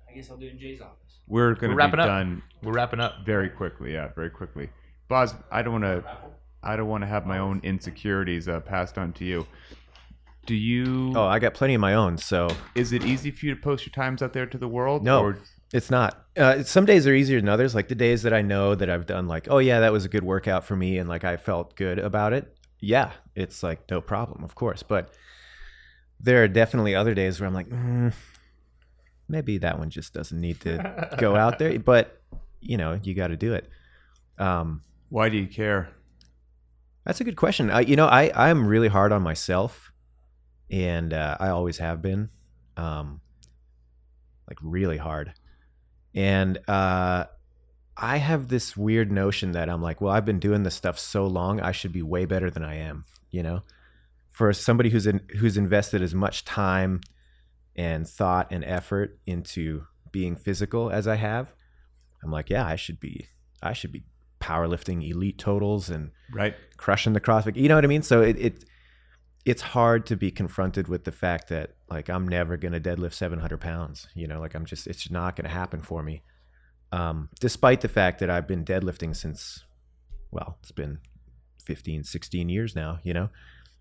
I guess I'll do it in Jay's office. We're going We're to wrapping be up. done We're wrapping up. very quickly. Yeah, very quickly. Boz, I don't want to. I don't want to have my own insecurities uh, passed on to you. Do you? Oh, I got plenty of my own, so Is it easy for you to post your times out there to the world? No. Or, It's not. Uh, some days are easier than others. Like the days that I know that I've done, like, oh yeah, that was a good workout for me, and like I felt good about it. Yeah, it's like no problem, of course. But there are definitely other days where I'm like, mm, maybe that one just doesn't need to go out there. But you know, you got to do it. Um, why do you care? that's a good question. I, you know, I I'm really hard on myself, and uh, I always have been, um, like really hard. And uh, I have this weird notion that I'm like, well, I've been doing this stuff so long, I should be way better than I am. You know, for somebody who's in, who's invested as much time and thought and effort into being physical as I have, I'm like, yeah, I should be. I should be powerlifting elite totals and Right. crushing the CrossFit. You know what I mean? So it, it it's hard to be confronted with the fact that like I'm never gonna deadlift 700 pounds. You know, like I'm just it's not gonna happen for me. Um, despite the fact that I've been deadlifting since, well, it's been 15, 16 years now. You know,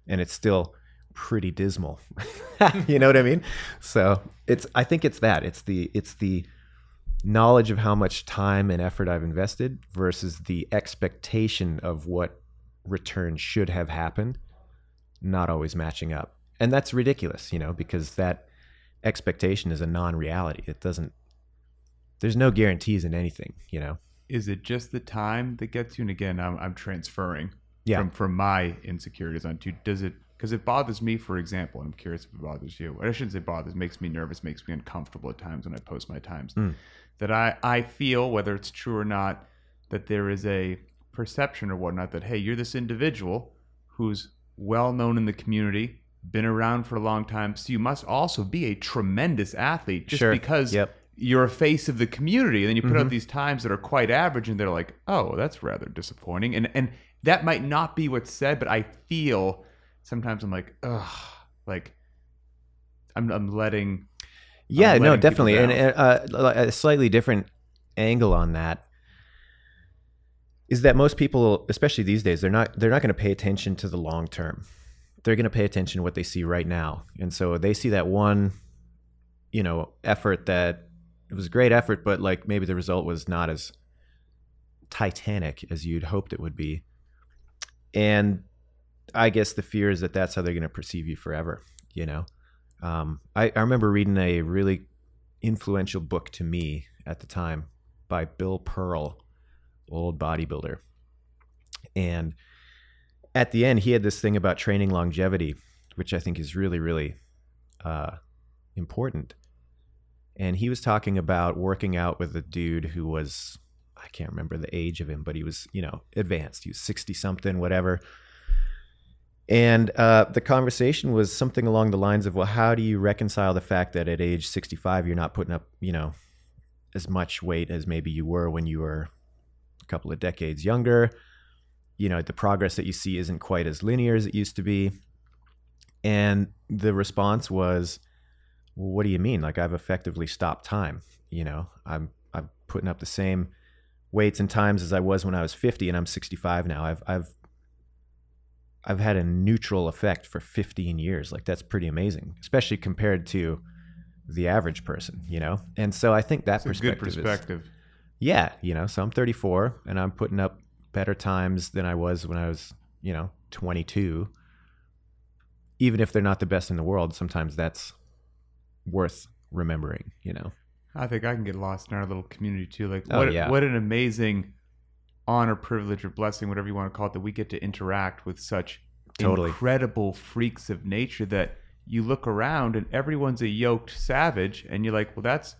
and it's still pretty dismal. you know what I mean? So it's I think it's that it's the it's the knowledge of how much time and effort I've invested versus the expectation of what return should have happened not always matching up. And that's ridiculous, you know, because that expectation is a non-reality. It doesn't there's no guarantees in anything, you know. Is it just the time that gets you? And again, I'm, I'm transferring Yeah. from from my insecurities onto. Does it? Because it bothers me, for example. and I'm curious if it bothers you. I shouldn't say bothers. Makes me nervous. Makes me uncomfortable at times when I post my times. Mm. That I I feel whether it's true or not that there is a perception or whatnot that hey, you're this individual who's well known in the community, been around for a long time, so you must also be a tremendous athlete just Sure. because Yep. you're a face of the community. And then you put Mhm. out these times that are quite average, and they're like, oh, that's rather disappointing. And and that might not be what's said, but I feel sometimes I'm like, ugh, like I'm I'm letting. Yeah, I'm no, letting people definitely. And uh, a slightly different angle on that is that most people, especially these days, they're not they're not going to pay attention to the long term. They're going to pay attention to what they see right now, and so they see that one, you know, effort that it was a great effort, but like maybe the result was not as titanic as you'd hoped it would be, and I guess the fear is that that's how they're going to perceive you forever. You know, um, I, I remember reading a really influential book to me at the time by Bill Pearl, old bodybuilder. And at the end, he had this thing about training longevity, which I think is really, really uh, important. And he was talking about working out with a dude who was, I can't remember the age of him, but he was, you know, advanced. He was 60 something, whatever. And uh, the conversation was something along the lines of, well, how do you reconcile the fact that at age 65 you're not putting up, you know, as much weight as maybe you were when you were couple of decades younger. You know, the progress that you see isn't quite as linear as it used to be. And the response was, well, what do you mean? Like I've effectively stopped time. You know, I'm I'm putting up the same weights and times as I was when I was 50 and I'm 65 now. I've I've I've had a neutral effect for 15 years. Like that's pretty amazing, especially compared to the average person, you know? And so I think that It's good perspective, is- perspective. Yeah, you know, so I'm 34 and I'm putting up better times than I was when I was, you know, 22. Even if they're not the best in the world, sometimes that's worth remembering, you know. I think I can get lost in our little community too. Like, Oh, what yeah. what an amazing honor, privilege, or blessing, whatever you want to call it, that we get to interact with such Totally. incredible freaks of nature that you look around and everyone's a yoked savage, and you're like, well, that's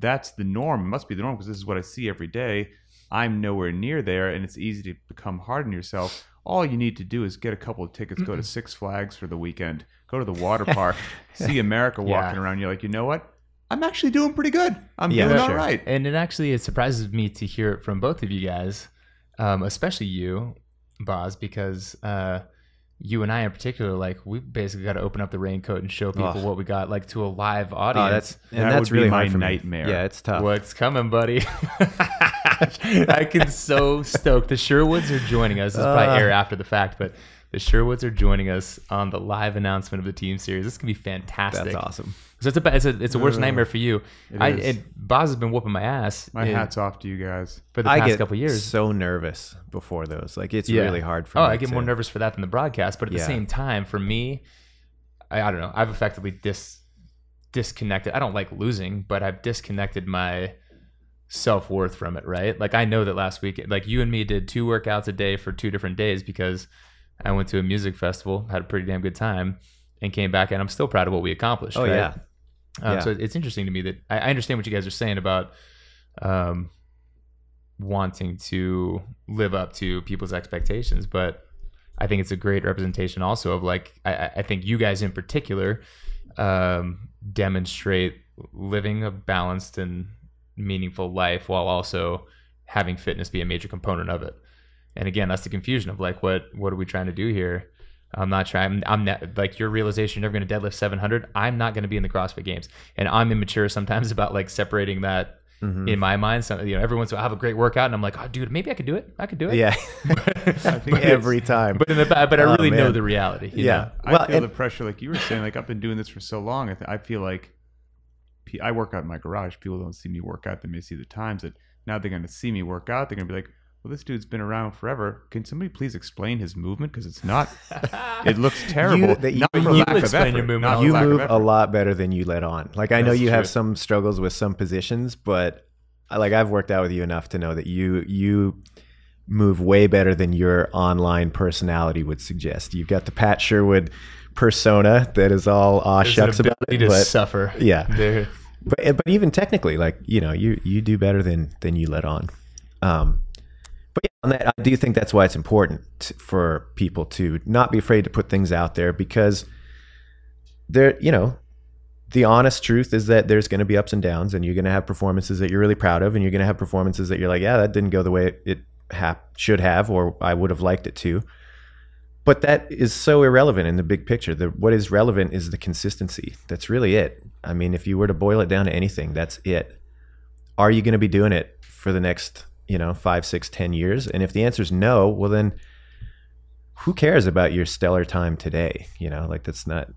that's the norm. It must be the norm because this is what I see every day. I'm nowhere near there, and it's easy to become hard on yourself. All you need to do is get a couple of tickets, go to Six Flags for the weekend, go to the water park, see America Yeah. walking around. You're like, you know what? I'm actually doing pretty good. I'm Yeah, doing sure. all right. And it actually it surprises me to hear it from both of you guys, um, especially you, Boz, because uh, you and I in particular, like we basically got to open up the raincoat and show people Ugh. what we got, like to a live audience. Oh, that's and That that's would be really my hard me. nightmare. Yeah, it's tough. What's coming, buddy? I can so stoked. The Sherwoods are joining us. This is probably Uh. air after the fact, but the Sherwoods are joining us on the live announcement of the team series. This can be fantastic. That's awesome. So it's a it's a it's a worst Ugh. nightmare for you. It I is. and Boz has been whooping my ass. My in- hat's off to you guys. for the I past get couple years. so nervous before those. Like it's Yeah. really hard for oh, me. I get to- more nervous for that than the broadcast. But at the same time, for me, I, I don't know. I've effectively dis disconnected. I don't like losing, but I've disconnected my self worth from it. Right? Like I know that last week, like you and me did two workouts a day for two different days because I went to a music festival, had a pretty damn good time, and came back, and I'm still proud of what we accomplished. Oh right? yeah. Um, Yeah. So it's interesting to me that I, I understand what you guys are saying about um, wanting to live up to people's expectations, but I think it's a great representation also of like I, I- I think you guys in particular um, demonstrate living a balanced and meaningful life while also having fitness be a major component of it. And again, that's the confusion of like what what are we trying to do here? I'm not trying. I'm not like your realization. You're never going to deadlift 700. I'm not going to be in the CrossFit Games, and I'm immature sometimes about like separating that Mhm. in my mind. So, you know, everyone's once in I have a great workout, and I'm like, oh, dude, maybe I could do it. I could do it. Yeah. but, Every time. but in the ba- but I Oh, really know the reality. you yeah. know? I Well, feel and- the pressure, like you were saying. Like I've been doing this for so long. I, th- I feel like I work out in my garage. People don't see me work out. They may see the times that now they're going to see me work out. They're going to be like, "Well, this dude's been around forever. Can somebody please explain his movement? Because it's not. It looks terrible. that you- not for you lack of explain effort. your movement. you move a lot better than you let on. Like I know That's you have some struggles with some positions, but I, like I've worked out with you enough to know that you you move way better than your online personality would suggest. You've got the Pat Sherwood persona that is all aw There's shucks about ability it, to but suffer. yeah. There- but but even technically, like you know, you you do better than than you let on. Um, but yeah, on that, I do think that's why it's important for people to not be afraid to put things out there because there, you know, the honest truth is that there's going to be ups and downs, and you're going to have performances that you're really proud of, and you're going to have performances that you're like, yeah, that didn't go the way it, should have, or I would have liked it to. But that is so irrelevant in the big picture. The, what is relevant is the consistency. That's really it. I mean, if you were to boil it down to anything, that's it. Are you going to be doing it for the next, you know, five, six, ten years? And if the answer is no, well, then who cares about your stellar time today? You know, like that's not.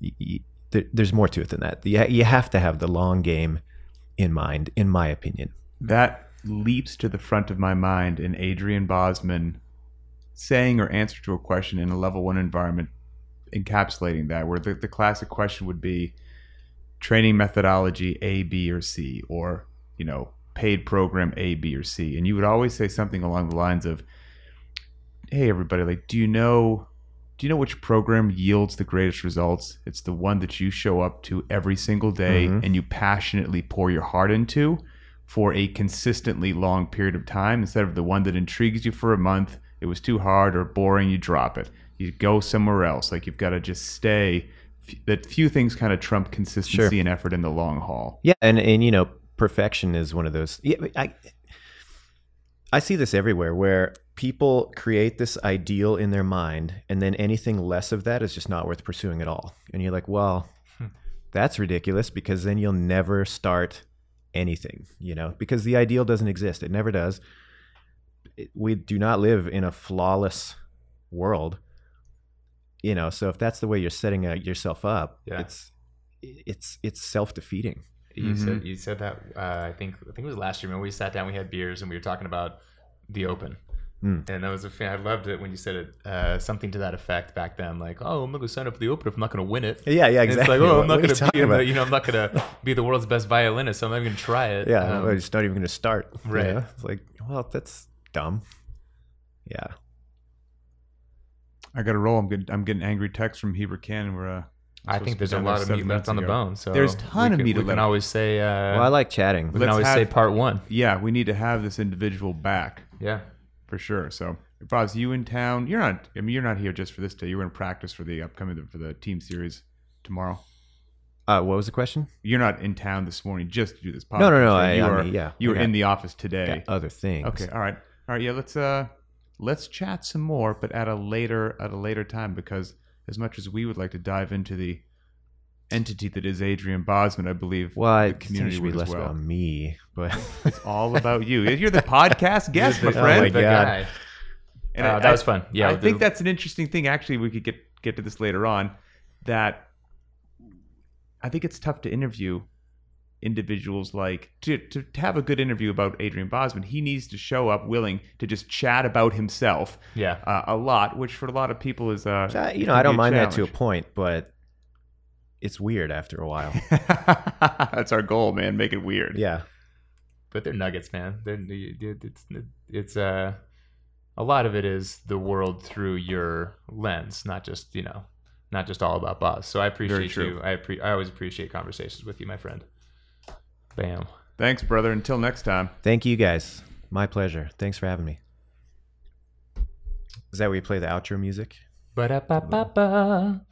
y- y- there, there's more to it than that. You, you have to have the long game in mind, in my opinion. that leaps to the front of my mind in Adrian Bozman saying or answer to a question in a level one environment, encapsulating that, where the, the classic question would be training methodology A, B, or C, or, you know, paid program A, B, or C. And you would always say something along the lines of, Hey everybody, like, do you know do you know which program yields the greatest results? It's the one that you show up to every single day Mhm. and you passionately pour your heart into for a consistently long period of time instead of the one that intrigues you for a month. It was too hard or boring, you drop it. You go somewhere else. Like you've got to just stay. That few things kind of trump consistency and effort in the long haul. Yeah, and and you know, perfection is one of those. Yeah, I I see this everywhere where people create this ideal in their mind, and then anything less of that is just not worth pursuing at all. And you're like, well, Hmm. that's ridiculous because then you'll never start anything, you know, because the ideal doesn't exist. It never does. It- we do not live in a flawless world, you know. So if that's the way you're setting uh, yourself up, Yeah. it's it's it's self defeating. You Mhm. said you said that uh, I think I think it was last year. Remember we sat down, we had beers, and we were talking about the Open. Mm. And that was a fan. I loved it when you said it, uh, something to that effect back then. Like, oh, I'm not gonna sign up for the Open if I'm not gonna win it. Yeah, yeah, And exactly. It's like, oh, What- I'm not what gonna be, talking in the, you know, I'm not gonna be the world's best violinist, so I'm not even gonna try it. Yeah, Um, well, it's not even going to start. you right. know? It's like, well, that's dumb. Yeah. I got to roll. I'm getting I'm getting angry texts from Heber Cannon. We're uh, I think there's a done there lot of seven meat left on the bone. So There's a ton we of can, meat We left. can always say. Uh, Well, I like chatting. we can Let's always say part one. Yeah, we need to have this individual back Yeah. for sure. So, Bob's you in town? You're not. I mean, you're not here just for this day. You're in practice for the upcoming for the team series tomorrow. Uh, what was the question? You're not in town this morning just to do this podcast. No, no, no. right? I, you I are, mean, yeah. you were in the office today. got other things. Okay, all right, all right. Yeah, let's uh, let's chat some more, but at a later at a later time because as much as we would like to dive into the entity that is Adrian Bozman, I believe Well, the community should be would less as well. about me, but It's all about you. You're the podcast guest, my The- Oh friend. my God. guy. And Uh, I- that was fun. Yeah, I the- think that's an interesting thing. Actually, we could get get to this later on. That I think it's tough to interview individuals like to, to to have a good interview about Adrian Bozman. He needs to show up willing to just chat about himself Yeah. uh, a lot, which for a lot of people is uh, Uh, you know, I don't a mind that to a point, but it's weird after a while. That's our goal, man. Make it weird. yeah. but they're nuggets, man. They're, it's it's uh, a lot of it is the world through your lens, not just you know, not just all about Boz. So I appreciate you. I appre- I always appreciate conversations with you, my friend. Bam. Thanks, brother. Until next time. Thank you guys. My pleasure. Thanks for having me. Is that where you play the outro music? Ba da ba ba ba.